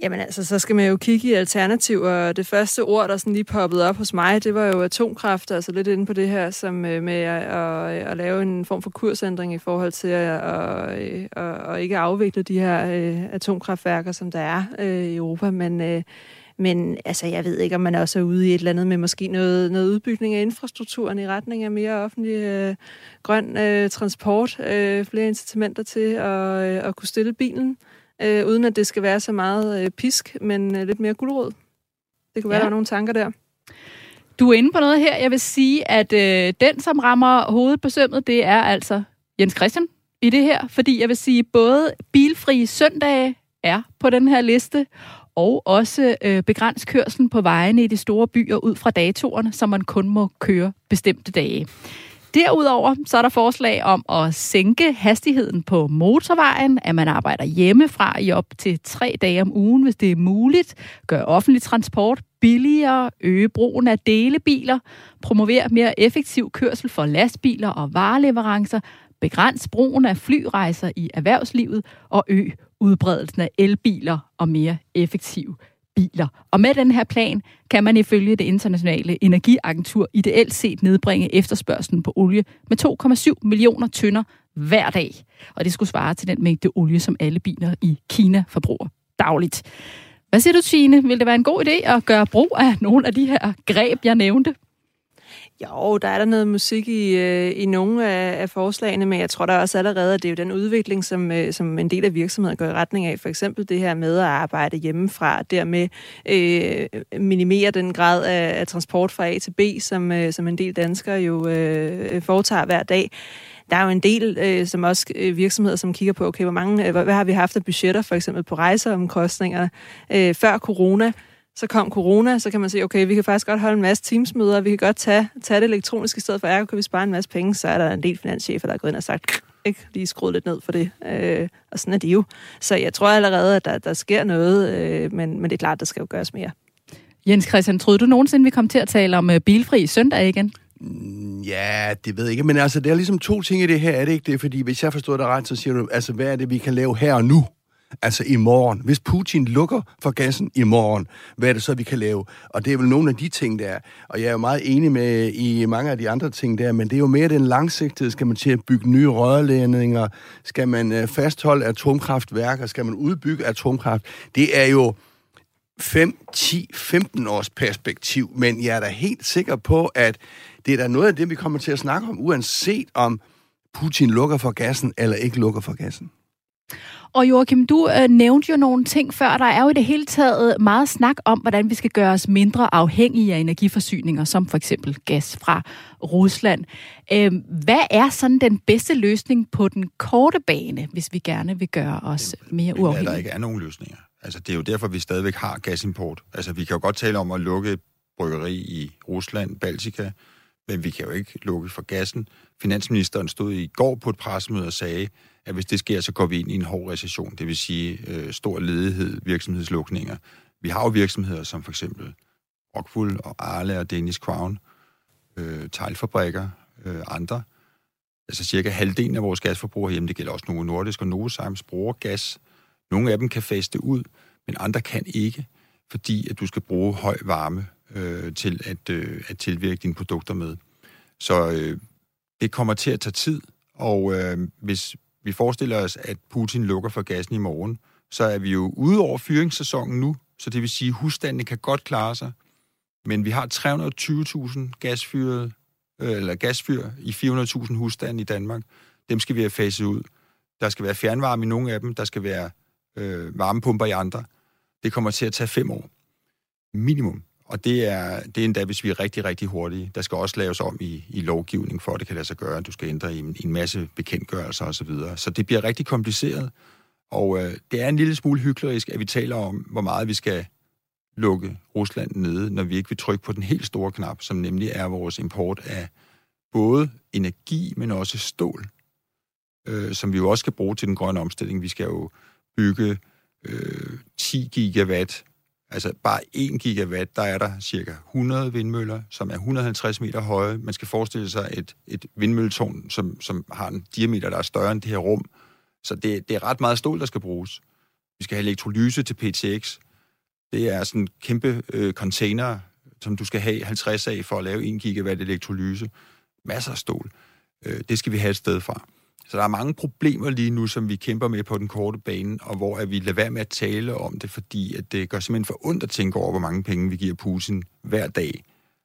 Jamen altså, så skal man jo kigge i alternativer. Det første ord, der sådan lige poppede op hos mig, det var jo atomkraft, altså lidt inde på det her, som øh, med at, at, at lave en form for kursændring i forhold til at, at, at, at ikke afvikle de her øh, atomkraftværker, som der er øh, i Europa. Men, øh, men altså, jeg ved ikke, om man også er ude i et eller andet med måske noget, noget udbygning af infrastrukturen i retning af mere offentlig øh, grøn øh, transport, øh, flere incitamenter til at, øh, at kunne stille bilen øh, uden at det skal være så meget øh, pisk, men øh, lidt mere gulerod. Det kunne være, Ja. der er nogle tanker der. Du er inde på noget her. Jeg vil sige, at øh, den, som rammer hovedet på sømmet, det er altså Jens Christian i det her. Fordi jeg vil sige, både bilfri søndage er på den her liste, og også øh, begrænse kørselen på vejene i de store byer ud fra datoerne, så man kun må køre bestemte dage. Derudover så er der forslag om at sænke hastigheden på motorvejen, at man arbejder hjemmefra i op til tre dage om ugen, hvis det er muligt, gør offentlig transport billigere, øge brugen af delebiler, promovere mere effektiv kørsel for lastbiler og vareleverancer, begrænse brugen af flyrejser i erhvervslivet og øge udbredelsen af elbiler og mere effektive biler. Og med den her plan kan man ifølge det internationale energiagentur ideelt set nedbringe efterspørgselen på olie med 2,7 millioner tønder hver dag. Og det skulle svare til den mængde olie, som alle biler i Kina forbruger dagligt. Hvad siger du, Tine? Vil det være en god idé at gøre brug af nogle af de her greb, jeg nævnte? Jo, der er der noget musik i, øh, i nogle af, af forslagene, men jeg tror der også allerede, at det er jo den udvikling, som, øh, som en del af virksomheden går i retning af. For eksempel det her med at arbejde hjemmefra, dermed øh, minimere den grad af, af transport fra A til B, som, øh, som en del danskere jo øh, foretager hver dag. Der er jo en del, øh, som også øh, virksomheder, som kigger på, okay, hvor mange, øh, hvad, hvad har vi haft af budgetter, for eksempel på rejseomkostninger øh, før corona, så kom corona, så kan man sige, okay, vi kan faktisk godt holde en masse teamsmøder, vi kan godt tage, tage det elektronisk i stedet for, ergo kan vi spare en masse penge, så er der en del finanschefer, der er gået ind og sagt, ikke lige skruet lidt ned for det. Øh, og sådan er det jo. Så jeg tror allerede, at der, der sker noget, øh, men, men det er klart, der skal jo gøres mere. Jens Christian, troede du nogensinde, vi kom til at tale om øh, bilfri søndag igen? Ja, det ved jeg ikke, men altså, der er ligesom to ting i det her, er det ikke det? Fordi hvis jeg forstår dig ret, så siger du, altså, hvad er det, vi kan lave her og nu? Altså i morgen. Hvis Putin lukker for gassen i morgen, hvad er det så, vi kan lave? Og det er vel nogle af de ting, der Og jeg er jo meget enig med i mange af de andre ting der, men det er jo mere den langsigtede. Skal man til at bygge nye rørledninger? Skal man øh, fastholde atomkraftværker? Skal man udbygge atomkraft? Det er jo 5, 10, 15 års perspektiv, men jeg er da helt sikker på, at det er da noget af det, vi kommer til at snakke om, uanset om Putin lukker for gassen eller ikke lukker for gassen. Og Joachim, du øh, nævnte jo nogle ting før. Der er jo i det hele taget meget snak om, hvordan vi skal gøre os mindre afhængige af energiforsyninger, som for eksempel gas fra Rusland. Øh, hvad er sådan den bedste løsning på den korte bane, hvis vi gerne vil gøre os mere uafhængige? der ikke er nogen løsninger. Altså, det er jo derfor, vi stadigvæk har gasimport. Altså, vi kan jo godt tale om at lukke et bryggeri i Rusland, Baltika, men vi kan jo ikke lukke for gassen. Finansministeren stod i går på et pressemøde og sagde, at hvis det sker, så går vi ind i en hård recession, det vil sige øh, stor ledighed, virksomhedslukninger. Vi har jo virksomheder som for eksempel Rockwool og Arle og Danish Crown, øh, teglfabrikker, øh, andre. Altså cirka halvdelen af vores gasforbrug hjemme, det gælder også nogle Nordisk og Novozymes, bruger gas. Nogle af dem kan faste ud, men andre kan ikke, fordi at du skal bruge høj varme øh, til at, øh, at tilvirke dine produkter med. Så øh, det kommer til at tage tid, og øh, hvis vi forestiller os, at Putin lukker for gassen i morgen, så er vi jo ude over fyringssæsonen nu, så det vil sige, at husstandene kan godt klare sig. Men vi har 320.000 gasfyret, øh, eller gasfyr i 400.000 husstande i Danmark. Dem skal vi have faset ud. Der skal være fjernvarme i nogle af dem, der skal være øh, varmepumper i andre. Det kommer til at tage fem år. Minimum. Og det er, det er endda, hvis vi er rigtig, rigtig hurtige. Der skal også laves om i, i lovgivning, for at det kan lade sig gøre. Du skal ændre i en, en masse bekendtgørelser osv. Så, videre. så det bliver rigtig kompliceret. Og øh, det er en lille smule hyklerisk, at vi taler om, hvor meget vi skal lukke Rusland nede, når vi ikke vil trykke på den helt store knap, som nemlig er vores import af både energi, men også stål, øh, som vi jo også skal bruge til den grønne omstilling. Vi skal jo bygge øh, 10 gigawatt Altså bare 1 gigawatt, der er der cirka 100 vindmøller, som er 150 meter høje. Man skal forestille sig et, et vindmølletårn, som, som har en diameter, der er større end det her rum. Så det, det er ret meget stål, der skal bruges. Vi skal have elektrolyse til PTX. Det er sådan en kæmpe øh, container, som du skal have 50 af for at lave 1 gigawatt elektrolyse. Masser af stål. Øh, det skal vi have et sted fra. Så der er mange problemer lige nu, som vi kæmper med på den korte bane, og hvor at vi lader være med at tale om det, fordi at det gør simpelthen for ondt at tænke over, hvor mange penge vi giver Putin hver dag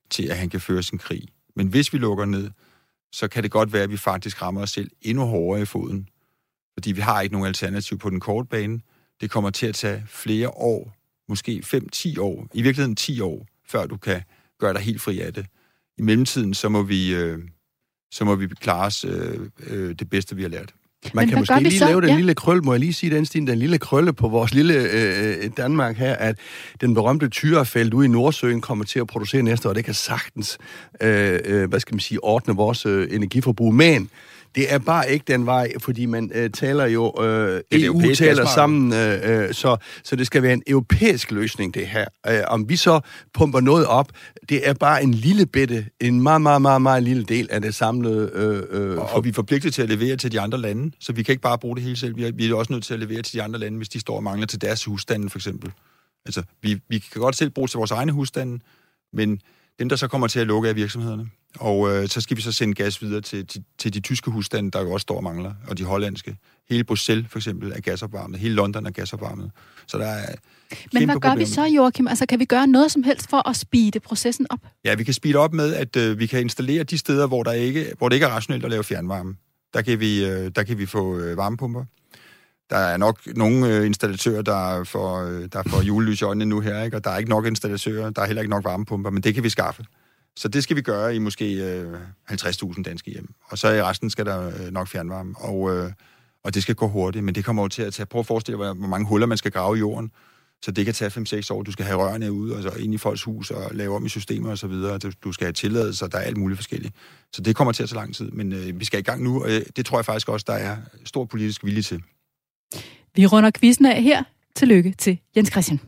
til, at han kan føre sin krig. Men hvis vi lukker ned, så kan det godt være, at vi faktisk rammer os selv endnu hårdere i foden. Fordi vi har ikke nogen alternativ på den korte bane. Det kommer til at tage flere år, måske 5-10 år, i virkeligheden 10 år, før du kan gøre dig helt fri af det. I mellemtiden, så må vi, øh, så må vi klare os øh, øh, det bedste, vi har lært. Man Men kan måske lige så? lave den ja. lille krølle, må jeg lige sige den stil, den lille krølle på vores lille øh, Danmark her, at den berømte tyrefelt ude i Nordsøen kommer til at producere næste år. Det kan sagtens, øh, øh, hvad skal man sige, ordne vores øh, energiforbrug. Men Det er bare ikke den vej, fordi man øh, taler jo, øh, et EU taler sammen, øh, øh, så, så det skal være en europæisk løsning, det her. Øh, om vi så pumper noget op, det er bare en lille bitte, en meget, meget, meget, meget lille del af det samlede... Øh, øh, Og, og vi er forpligtet til at levere til de andre lande, så vi kan ikke bare bruge det hele selv. Vi er, vi er også nødt til at levere til de andre lande, hvis de står og mangler til deres husstande, for eksempel. Altså, vi, vi kan godt selv bruge til vores egne husstande, men dem, der så kommer til at lukke, er virksomhederne. Og øh, så skal vi så sende gas videre til, til, til de tyske husstande, der jo også står og mangler, og de hollandske. Hele Bruxelles, for eksempel, er gasopvarmet. Hele London er gasopvarmet. Så der er Men hvad gør vi problemer. så, Joachim? Altså, kan vi gøre noget som helst for at speede processen op? Ja, vi kan speede op med, at øh, vi kan installere de steder, hvor, der ikke, hvor det ikke er rationelt at lave fjernvarme. Der kan vi, øh, der kan vi få øh, varmepumper. Der er nok nogle øh, installatører, der får, øh, der får julelys i øjnene nu her, ikke? og der er ikke nok installatører, der er heller ikke nok varmepumper, men det kan vi skaffe. Så det skal vi gøre i måske øh, 50.000 danske hjem. Og så i resten skal der øh, nok fjernvarme. Og, øh, og det skal gå hurtigt, men det kommer jo til at tage... Prøv at forestille dig, hvor mange huller man skal grave i jorden. Så det kan tage 5-6 år. Du skal have rørene ud, og så ind i folks hus og lave om i systemer og så videre. Du- Du skal have tilladelser, der er alt muligt forskelligt. Så det kommer til at tage lang tid, men øh, vi skal i gang nu, og øh, det tror jeg faktisk også, der er stor politisk vilje til. Vi runder quizzen af her. Tillykke til Jens Christian.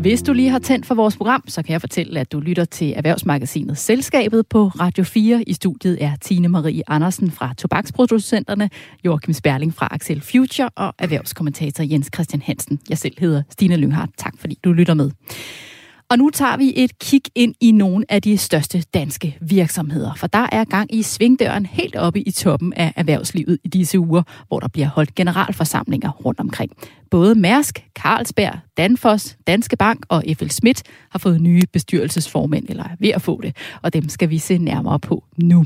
Hvis du lige har tændt for vores program, så kan jeg fortælle, at du lytter til Erhvervsmagasinet Selskabet på Radio 4. I studiet er Tine Marie Andersen fra Tobaksproducenterne, Joachim Sperling fra Axel Future og erhvervskommentator Jens Christian Hansen. Jeg selv hedder Stine Lynghardt. Tak fordi du lytter med. Og nu tager vi et kig ind i nogle af de største danske virksomheder, for der er gang i svingdøren helt oppe i toppen af erhvervslivet i disse uger, hvor der bliver holdt generalforsamlinger rundt omkring. Både Mærsk, Carlsberg, Danfoss, Danske Bank og FL Schmidt har fået nye bestyrelsesformænd, eller er ved at få det, og dem skal vi se nærmere på nu.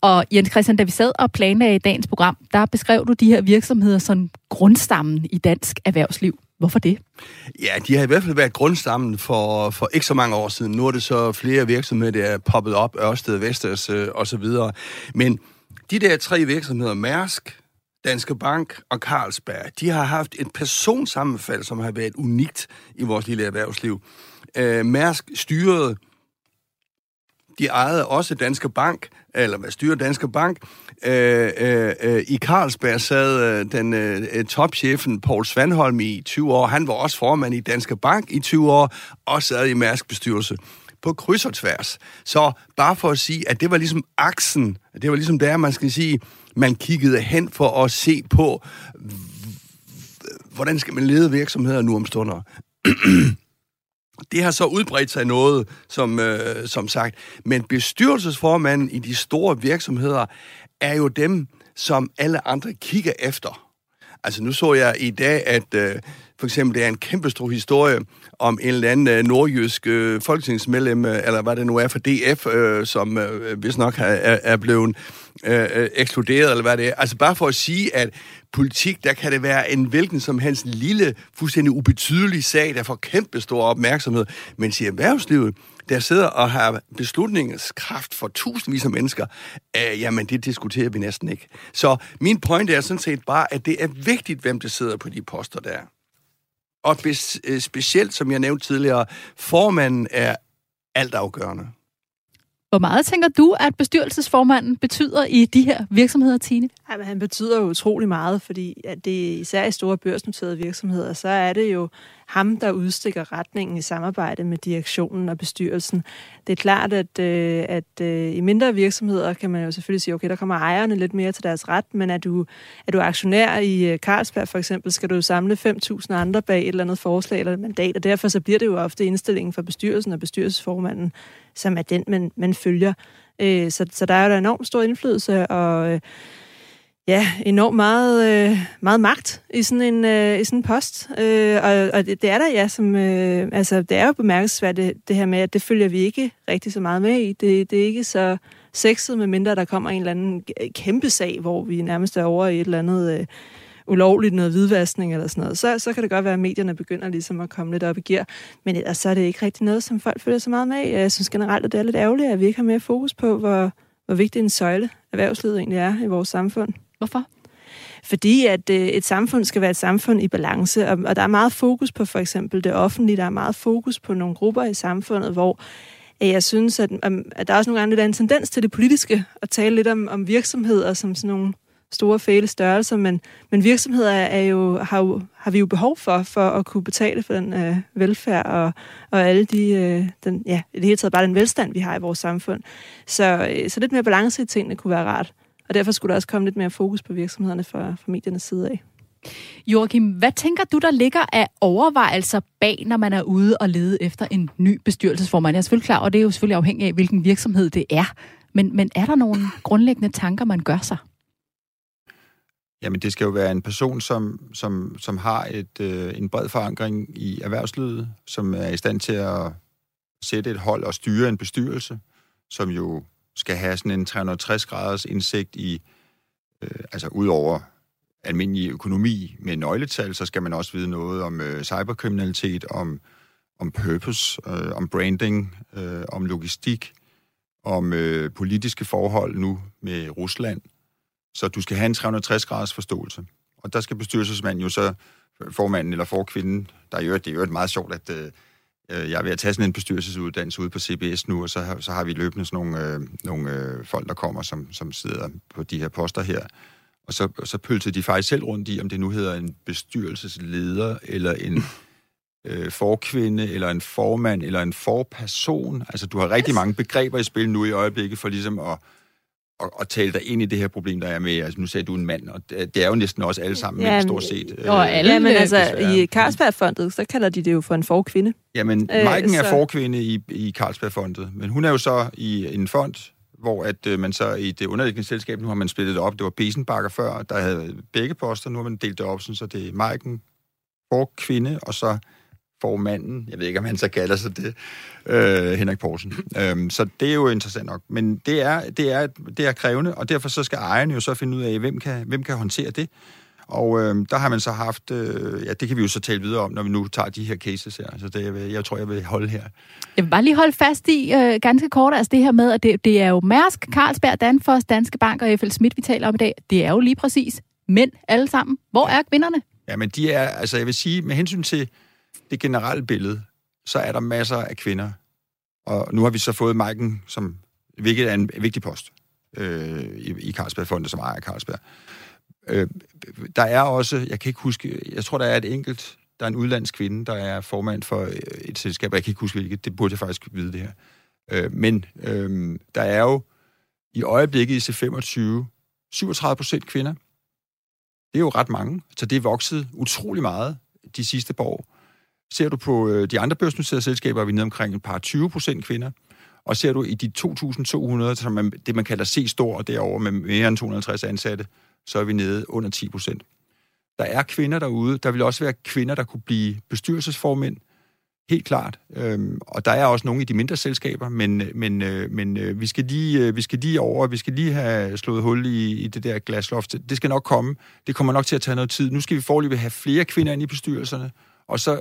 Og Jens Christian, da vi sad og planlagde dagens program, der beskrev du de her virksomheder som grundstammen i dansk erhvervsliv. Hvorfor det? Ja, de har i hvert fald været grundstammen for, for ikke så mange år siden. Nu er det så flere virksomheder, der er poppet op, Ørsted, Vestas øh, og så videre. Men de der tre virksomheder, Mærsk, Danske Bank og Carlsberg, de har haft et personsammenfald, som har været unikt i vores lille erhvervsliv. Øh, Mærsk styrede de ejede også Danske Bank, eller hvad styrer Danske Bank. Øh, øh, øh, I Carlsberg sad øh, den øh, øh topchefen Paul Svanholm i 20 år. Han var også formand i Danske Bank i 20 år, og sad i Mærsk bestyrelse på kryds og tværs. Så bare for at sige, at det var ligesom aksen, det var ligesom der, man skal sige, man kiggede hen for at se på, hvordan skal man lede virksomheder nu om stunder. Det har så udbredt sig noget, som, øh, som sagt. Men bestyrelsesformanden i de store virksomheder er jo dem, som alle andre kigger efter. Altså nu så jeg i dag, at øh, for eksempel det er en kæmpe stor historie om en eller anden øh, nordjysk øh, folketingsmedlem, øh, eller hvad det nu er for DF, øh, som øh, vist nok er, er, blevet øh, øh, ekskluderet, eller hvad det er. Altså bare for at sige, at politik, der kan det være en hvilken som helst lille, fuldstændig ubetydelig sag, der får kæmpe stor opmærksomhed. Men i erhvervslivet, der sidder og har beslutningskraft for tusindvis af mennesker, øh, jamen det diskuterer vi næsten ikke. Så min point er sådan set bare, at det er vigtigt, hvem der sidder på de poster der. Og bes, øh, specielt, som jeg nævnte tidligere, formanden er altafgørende. Hvor meget tænker du, at bestyrelsesformanden betyder i de her virksomheder, Tine? Ja, men han betyder jo utrolig meget, fordi at det især i store børsnoterede virksomheder, så er det jo ham, der udstikker retningen i samarbejde med direktionen og bestyrelsen. Det er klart, at, øh, at øh, i mindre virksomheder kan man jo selvfølgelig sige, okay, der kommer ejerne lidt mere til deres ret, men er du, er du aktionær i øh, Carlsberg for eksempel, skal du jo samle 5.000 andre bag et eller andet forslag eller et mandat, og derfor så bliver det jo ofte indstillingen fra bestyrelsen og bestyrelsesformanden, som er den, man, man følger. Øh, så, så der er jo enormt stor indflydelse, og øh, ja, enormt meget, øh, meget magt i sådan en, øh, i sådan en post. Øh, og og det, det er der, ja, som, øh, altså, det er jo bemærkelsesværdigt, det her med, at det følger vi ikke rigtig så meget med i. Det, det er ikke så sexet, medmindre der kommer en eller anden kæmpe sag, hvor vi nærmest er over i et eller andet... Øh, ulovligt noget hvidvaskning eller sådan noget, så, så kan det godt være, at medierne begynder ligesom at komme lidt op i gear. Men ellers så er det ikke rigtig noget, som folk følger så meget med i. Jeg synes generelt, at det er lidt ærgerligt, at vi ikke har mere fokus på, hvor, hvor vigtig en søjle erhvervslivet egentlig er i vores samfund. Hvorfor? Fordi at øh, et samfund skal være et samfund i balance, og, og der er meget fokus på for eksempel det offentlige, der er meget fokus på nogle grupper i samfundet, hvor at jeg synes, at, at der er også nogle gange lidt af en tendens til det politiske, at tale lidt om, om virksomheder som sådan nogle store fæle størrelser, men, men virksomheder er jo, har, jo, har vi jo behov for, for at kunne betale for den øh, velfærd og, og alle de, øh, den, ja, i det hele taget bare den velstand, vi har i vores samfund. Så, øh, så lidt mere balance i tingene kunne være rart. Og derfor skulle der også komme lidt mere fokus på virksomhederne fra, fra mediernes side af. Joachim, hvad tænker du, der ligger af overvejelser bag, når man er ude og lede efter en ny bestyrelsesformand? Jeg er selvfølgelig klar, og det er jo selvfølgelig afhængigt af, hvilken virksomhed det er. Men, men er der nogle grundlæggende tanker, man gør sig? Jamen, det skal jo være en person, som, som, som har et, øh, en bred forankring i erhvervslivet, som er i stand til at sætte et hold og styre en bestyrelse, som jo skal have sådan en 360-graders indsigt i, øh, altså ud over almindelig økonomi med nøgletal, så skal man også vide noget om øh, cyberkriminalitet, om, om purpose, øh, om branding, øh, om logistik, om øh, politiske forhold nu med Rusland. Så du skal have en 360-graders forståelse. Og der skal bestyrelsesmanden jo så, øh, formanden eller forkvinden, der er jo, det er jo meget sjovt, at øh, jeg er ved at tage sådan en bestyrelsesuddannelse ude på CBS nu, og så har, så har vi løbende sådan nogle, øh, nogle øh, folk, der kommer, som, som sidder på de her poster her. Og så, så pølser de faktisk selv rundt i, om det nu hedder en bestyrelsesleder, eller en øh, forkvinde, eller en formand, eller en forperson. Altså, du har rigtig mange begreber i spil nu i øjeblikket, for ligesom at at, at tale dig ind i det her problem, der er med, altså nu sagde du en mand, og det, er jo næsten også alle sammen ja, mænd, stort set. Og øh, alle, ja, men altså desværre. i Carlsbergfondet, så kalder de det jo for en forkvinde. Jamen, øh, Maiken så... er forkvinde i, i Carlsbergfondet, men hun er jo så i en fond, hvor at øh, man så i det underliggende selskab, nu har man splittet det op, det var Besenbakker før, der havde begge poster, nu har man delt det op, sådan, så det er Maiken, forkvinde, og så formanden, jeg ved ikke, om han så kalder sig det, øh, Henrik Poulsen. Øhm, så det er jo interessant nok. Men det er, det, er, det er krævende, og derfor så skal ejerne jo så finde ud af, hvem kan, hvem kan håndtere det. Og øh, der har man så haft, øh, ja, det kan vi jo så tale videre om, når vi nu tager de her cases her. Så det, jeg, jeg tror, jeg vil holde her. Jeg vil bare lige holde fast i øh, ganske kort, altså det her med, at det, det er jo Mærsk, Carlsberg, Danfoss, Danske Bank og FL Schmidt, vi taler om i dag. Det er jo lige præcis mænd alle sammen. Hvor er kvinderne? Ja, men de er, altså jeg vil sige, med hensyn til det generelle billede, så er der masser af kvinder. Og nu har vi så fået Maiken, som, hvilket er en vigtig post øh, i, i Carlsbergfondet, som ejer Carlsberg. Øh, der er også, jeg kan ikke huske, jeg tror, der er et enkelt, der er en udlandsk kvinde, der er formand for øh, et selskab, jeg kan ikke huske hvilket, det burde jeg faktisk vide det her. Øh, men øh, der er jo i øjeblikket i C25 37 procent kvinder. Det er jo ret mange, så det er vokset utrolig meget de sidste par år. Ser du på øh, de andre børsnoterede selskaber, er vi nede omkring et par 20 procent kvinder. Og ser du i de 2.200, som er det man kalder C-stor, og derover med mere end 250 ansatte, så er vi nede under 10 procent. Der er kvinder derude. Der vil også være kvinder, der kunne blive bestyrelsesformænd. Helt klart. Øhm, og der er også nogle i de mindre selskaber, men, men, øh, men øh, vi, skal lige, øh, vi skal lige over, vi skal lige have slået hul i, i det der glasloft. Det skal nok komme. Det kommer nok til at tage noget tid. Nu skal vi forløbe have flere kvinder ind i bestyrelserne, og så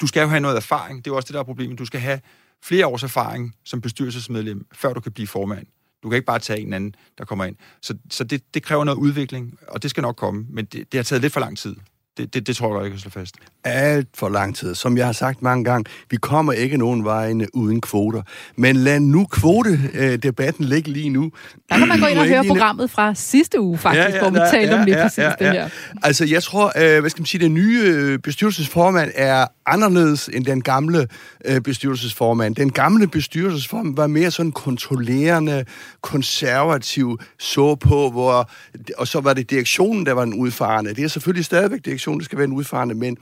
du skal jo have noget erfaring. Det er jo også det, der er problemet. Du skal have flere års erfaring som bestyrelsesmedlem, før du kan blive formand. Du kan ikke bare tage en anden, der kommer ind. Så, så det, det kræver noget udvikling, og det skal nok komme. Men det, det har taget lidt for lang tid. Det, det, det tror jeg, jeg kan slå fast. Alt for lang tid. Som jeg har sagt mange gange, vi kommer ikke nogen vegne uden kvoter. Men lad nu kvotedebatten ligge lige nu. Der kan man gå ind og høre programmet fra sidste uge, faktisk, ja, ja, hvor vi talte ja, om lige ja, præcis ja, ja. det her. Altså, jeg tror, øh, hvad skal man sige, den nye øh, bestyrelsesformand er anderledes end den gamle øh, bestyrelsesformand. Den gamle bestyrelsesformand var mere sådan kontrollerende, konservativ, så på, hvor, og så var det direktionen, der var den udfarende. Det er selvfølgelig stadigvæk direktionen, der skal være en udfarende, men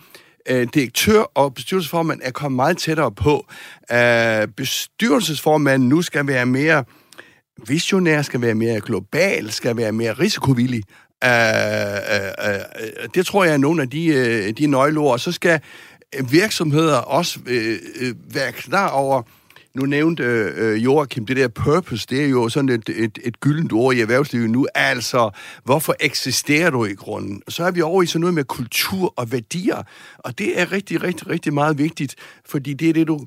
øh, direktør og bestyrelsesformand er kommet meget tættere på. Øh, bestyrelsesformanden nu skal være mere visionær, skal være mere global, skal være mere risikovillig. Uh, uh, uh, det tror jeg er nogle af de, uh, de nøgleord. Så skal virksomheder også uh, være klar over, nu nævnte øh, øh, Joachim det der purpose, det er jo sådan et, et, et gyldent ord i erhvervslivet nu. Altså, hvorfor eksisterer du i grunden? Så er vi over i sådan noget med kultur og værdier, og det er rigtig, rigtig, rigtig meget vigtigt, fordi det er det, du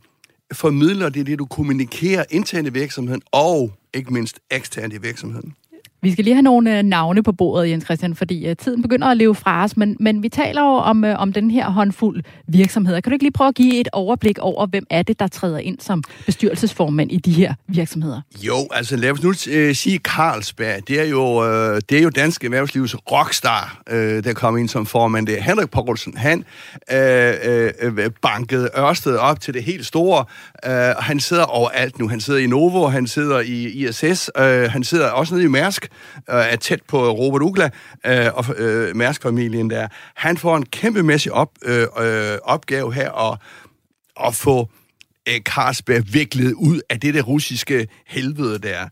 formidler, det er det, du kommunikerer internt i virksomheden, og ikke mindst eksternt i virksomheden. Vi skal lige have nogle øh, navne på bordet, Jens Christian, fordi øh, tiden begynder at leve fra os, men, men vi taler jo om, øh, om den her håndfuld virksomheder. Kan du ikke lige prøve at give et overblik over, hvem er det, der træder ind som bestyrelsesformand i de her virksomheder? Jo, altså lad os nu øh, sige Carlsberg. Det er jo, øh, det er jo dansk erhvervslivs rockstar, øh, der kom ind som formand. Det er Henrik Poulsen. Han øh, øh, øh, bankede Ørsted op til det helt store. Øh, han sidder overalt nu. Han sidder i Novo, han sidder i ISS, øh, han sidder også nede i Mærsk, øh, er tæt på Robert Ugla øh, og øh, Mærsk-familien der. Han får en kæmpemæssig op, øh, øh, opgave her at, at få øh, Carlsberg viklet ud af det der russiske helvede der.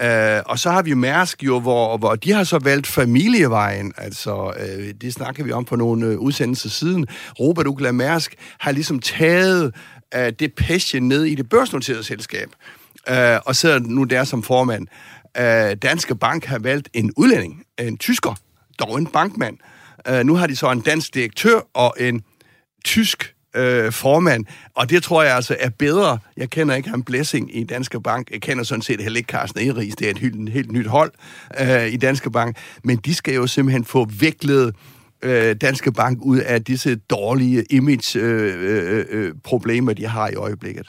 Øh, og så har vi Mærsk jo, hvor, hvor de har så valgt familievejen, altså øh, det snakker vi om på nogle øh, udsendelser siden. Robert Ugla Mærsk har ligesom taget øh, det passion ned i det børsnoterede selskab, øh, og sidder nu der som formand øh, Danske Bank har valgt en udlænding, en tysker, dog en bankmand. Øh, nu har de så en dansk direktør og en tysk øh, formand, og det tror jeg altså er bedre. Jeg kender ikke ham Blessing i Danske Bank. Jeg kender sådan set heller ikke Carsten Eris. Det er et helt, helt nyt hold øh, i Danske Bank. Men de skal jo simpelthen få viklet øh, Danske Bank ud af disse dårlige image-problemer, øh, øh, øh, øh de har i øjeblikket.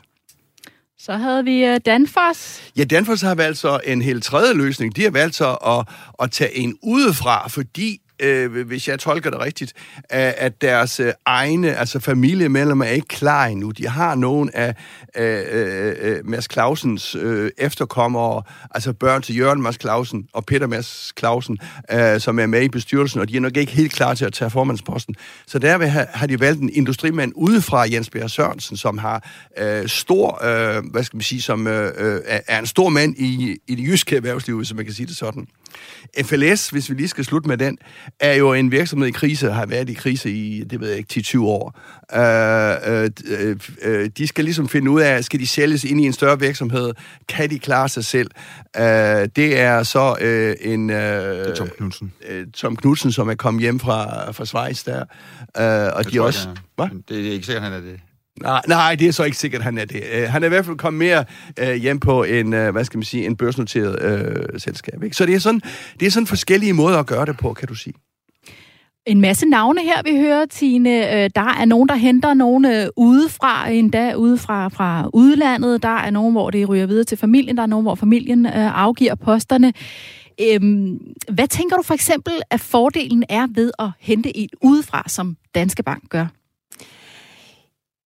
Så havde vi øh, Danfoss. Ja, Danfoss har valgt så en helt tredje løsning. De har valgt så at, at tage en udefra, fordi øh, hvis jeg tolker det rigtigt, at deres øh, egne, altså familiemedlemmer, er ikke klar endnu. De har nogen af øh, øh, øh, Mads Clausens øh, efterkommere, altså børn til Jørgen Mads Clausen og Peter Mads Clausen, øh, som er med i bestyrelsen, og de er nok ikke helt klar til at tage formandsposten. Så derved har, har de valgt en industrimand udefra, Jens Bjerg Sørensen, som har øh, stor, øh, hvad skal man sige, som øh, øh er en stor mand i, i det jyske erhvervsliv, hvis man kan sige det sådan. FLS, hvis vi lige skal slutte med den, er jo en virksomhed i krise, har været i krise i, det ved jeg ikke, 10-20 år. Uh, uh, uh, de skal ligesom finde ud af, skal de sælges ind i en større virksomhed? Kan de klare sig selv? Uh, det er så uh, en... Uh, det er Tom Knudsen. Uh, Tom Knudsen, som er kommet hjem fra, fra Schweiz der. Uh, og det de også... Hvad? Det er ikke sikkert, han er det. Nej, nej, det er så ikke sikkert, han er det. Uh, han er i hvert fald kommet mere uh, hjem på en, uh, hvad skal man sige, en børsnoteret uh, selskab. Ikke? Så det er, sådan, det er sådan forskellige måder at gøre det på, kan du sige. En masse navne her, vi hører, Tine. Der er nogen, der henter nogen udefra, endda udefra fra udlandet. Der er nogen, hvor det ryger videre til familien. Der er nogen, hvor familien afgiver posterne. Øhm, hvad tænker du for eksempel, at fordelen er ved at hente en udefra, som Danske Bank gør?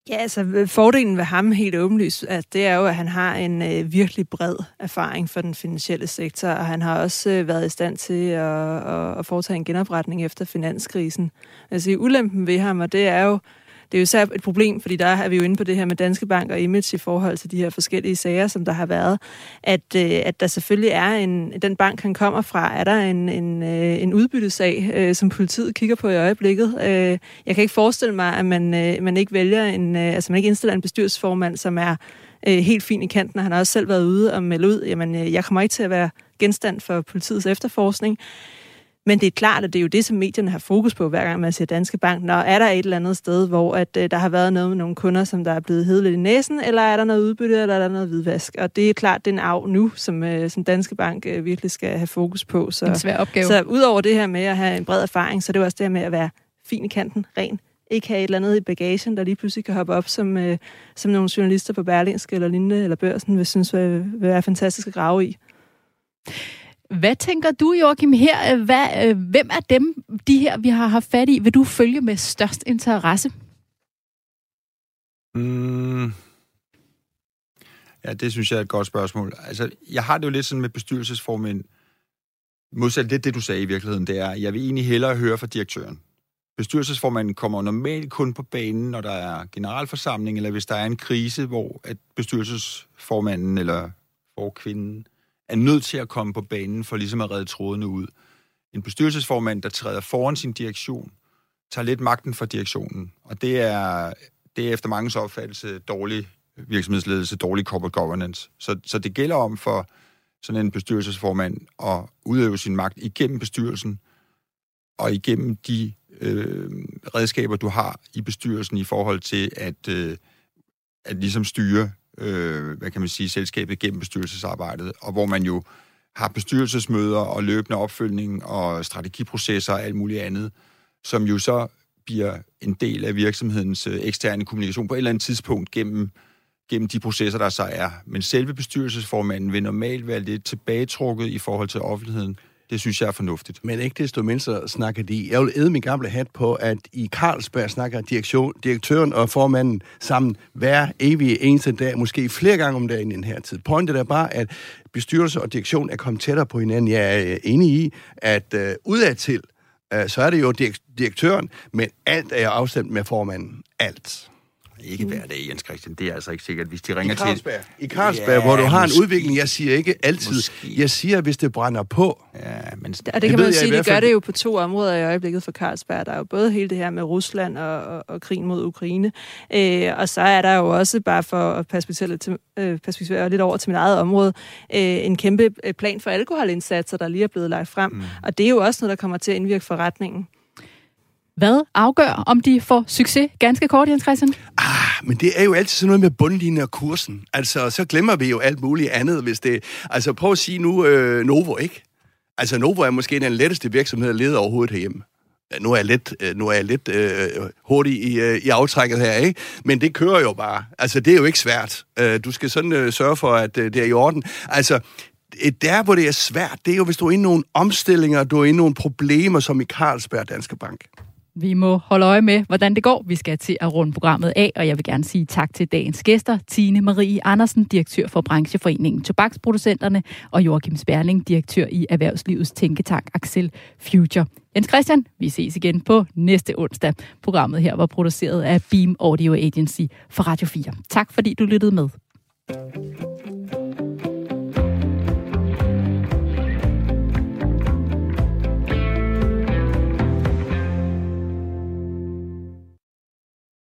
Ja, altså øh, fordelen ved ham helt åbenlyst, at det er jo, at han har en øh, virkelig bred erfaring for den finansielle sektor, og han har også øh, været i stand til at, at, at foretage en genopretning efter finanskrisen. Altså ulempen ved ham, og det er jo, det er jo især et problem, fordi der er vi jo inde på det her med Danske Bank og image i forhold til de her forskellige sager, som der har været, at, øh, at der selvfølgelig er en, den bank, han kommer fra, er der en, en, øh, en udbyttesag, øh, som politiet kigger på i øjeblikket. Øh, jeg kan ikke forestille mig, at man, øh, man ikke vælger en, øh, altså man ikke indstiller en bestyrelsesformand, som er øh, helt fin i kanten, og han har også selv været ude og melde ud, jamen øh, jeg kommer ikke til at være genstand for politiets efterforskning. Men det er klart, at det er jo det, som medierne har fokus på, hver gang man siger Danske Bank. Når er der et eller andet sted, hvor at, øh, der har været noget med nogle kunder, som der er blevet hedet lidt i næsen, eller er der noget udbytte, eller er der noget hvidvask? Og det er klart, det er en arv nu, som, øh, som Danske Bank øh, virkelig skal have fokus på. Så, en svær opgave. Så udover det her med at have en bred erfaring, så er det jo også det her med at være fin i kanten, ren, ikke have et eller andet i bagagen, der lige pludselig kan hoppe op som, øh, som nogle journalister på Berlingske eller lignende, eller børsen, vil synes vil, vil være fantastisk at grave i. Hvad tænker du, Joachim, her? Hvad, øh, hvem er dem, de her, vi har haft fat i, vil du følge med størst interesse? Mm. Ja, det synes jeg er et godt spørgsmål. Altså, jeg har det jo lidt sådan med bestyrelsesformænd. Modsat lidt det, du sagde i virkeligheden, det er, jeg vil egentlig hellere høre fra direktøren. Bestyrelsesformanden kommer normalt kun på banen, når der er generalforsamling, eller hvis der er en krise, hvor at bestyrelsesformanden eller forkvinden er nødt til at komme på banen for ligesom at redde trådene ud. En bestyrelsesformand, der træder foran sin direktion, tager lidt magten fra direktionen, og det er, det er efter mange opfattelse dårlig virksomhedsledelse, dårlig corporate governance. Så, så det gælder om for sådan en bestyrelsesformand at udøve sin magt igennem bestyrelsen og igennem de øh, redskaber, du har i bestyrelsen i forhold til at, øh, at ligesom styre øh, hvad kan man sige, selskabet gennem bestyrelsesarbejdet, og hvor man jo har bestyrelsesmøder og løbende opfølgning og strategiprocesser og alt muligt andet, som jo så bliver en del af virksomhedens øh, eksterne kommunikation på et eller andet tidspunkt gennem, gennem de processer, der så er. Men selve bestyrelsesformanden vil normalt være lidt tilbagetrukket i forhold til offentligheden. Det synes jeg er fornuftigt. Men ikke desto mindre snakker de. Jeg vil æde min gamle hat på, at i Carlsberg snakker direktion, direktøren og formanden sammen hver evig eneste dag, måske flere gange om dagen i den her tid. Pointet er bare, at bestyrelse og direktion er kommet tættere på hinanden. Jeg er øh, enig i, at øh, udadtil, øh, så er det jo direktøren, men alt er jo afstemt med formanden. Alt. Ikke hver dag, Jens Christian. Det er altså ikke sikkert, hvis de ringer I Carlsberg. til... I Carlsberg, ja, hvor du har en udvikling, jeg siger ikke altid. Måske. Jeg siger, hvis det brænder på. Ja, men... Og det kan man jo sige, de gør det jo på to områder i øjeblikket for Carlsberg. Der er jo både hele det her med Rusland og, og, og krigen mod Ukraine. Øh, og så er der jo også, bare for at perspektivere lidt, til, øh, perspektivere lidt over til mit eget område, øh, en kæmpe øh, plan for alkoholindsatser, der lige er blevet lagt frem. Mm. Og det er jo også noget, der kommer til at indvirke forretningen. Hvad afgør, om de får succes? Ganske kort, Jens Christian. Ah, men det er jo altid sådan noget med bundlinjen og kursen. Altså, så glemmer vi jo alt muligt andet, hvis det... Altså, prøv at sige nu øh, Novo, ikke? Altså, Novo er måske den letteste virksomhed at lede overhovedet herhjemme. Nu er jeg lidt, øh, nu er jeg lidt øh, hurtig i, øh, i aftrækket her, ikke? Men det kører jo bare. Altså, det er jo ikke svært. Øh, du skal sådan øh, sørge for, at øh, det er i orden. Altså, der, hvor det er svært, det er jo, hvis du er inde i nogle omstillinger, du er inde i nogle problemer, som i Carlsberg Danske Bank. Vi må holde øje med, hvordan det går. Vi skal til at runde programmet af, og jeg vil gerne sige tak til dagens gæster. Tine Marie Andersen, direktør for brancheforeningen Tobaksproducenterne, og Joachim Sperling, direktør i Erhvervslivets Tænketank Axel Future. Jens Christian, vi ses igen på næste onsdag. Programmet her var produceret af Beam Audio Agency for Radio 4. Tak fordi du lyttede med.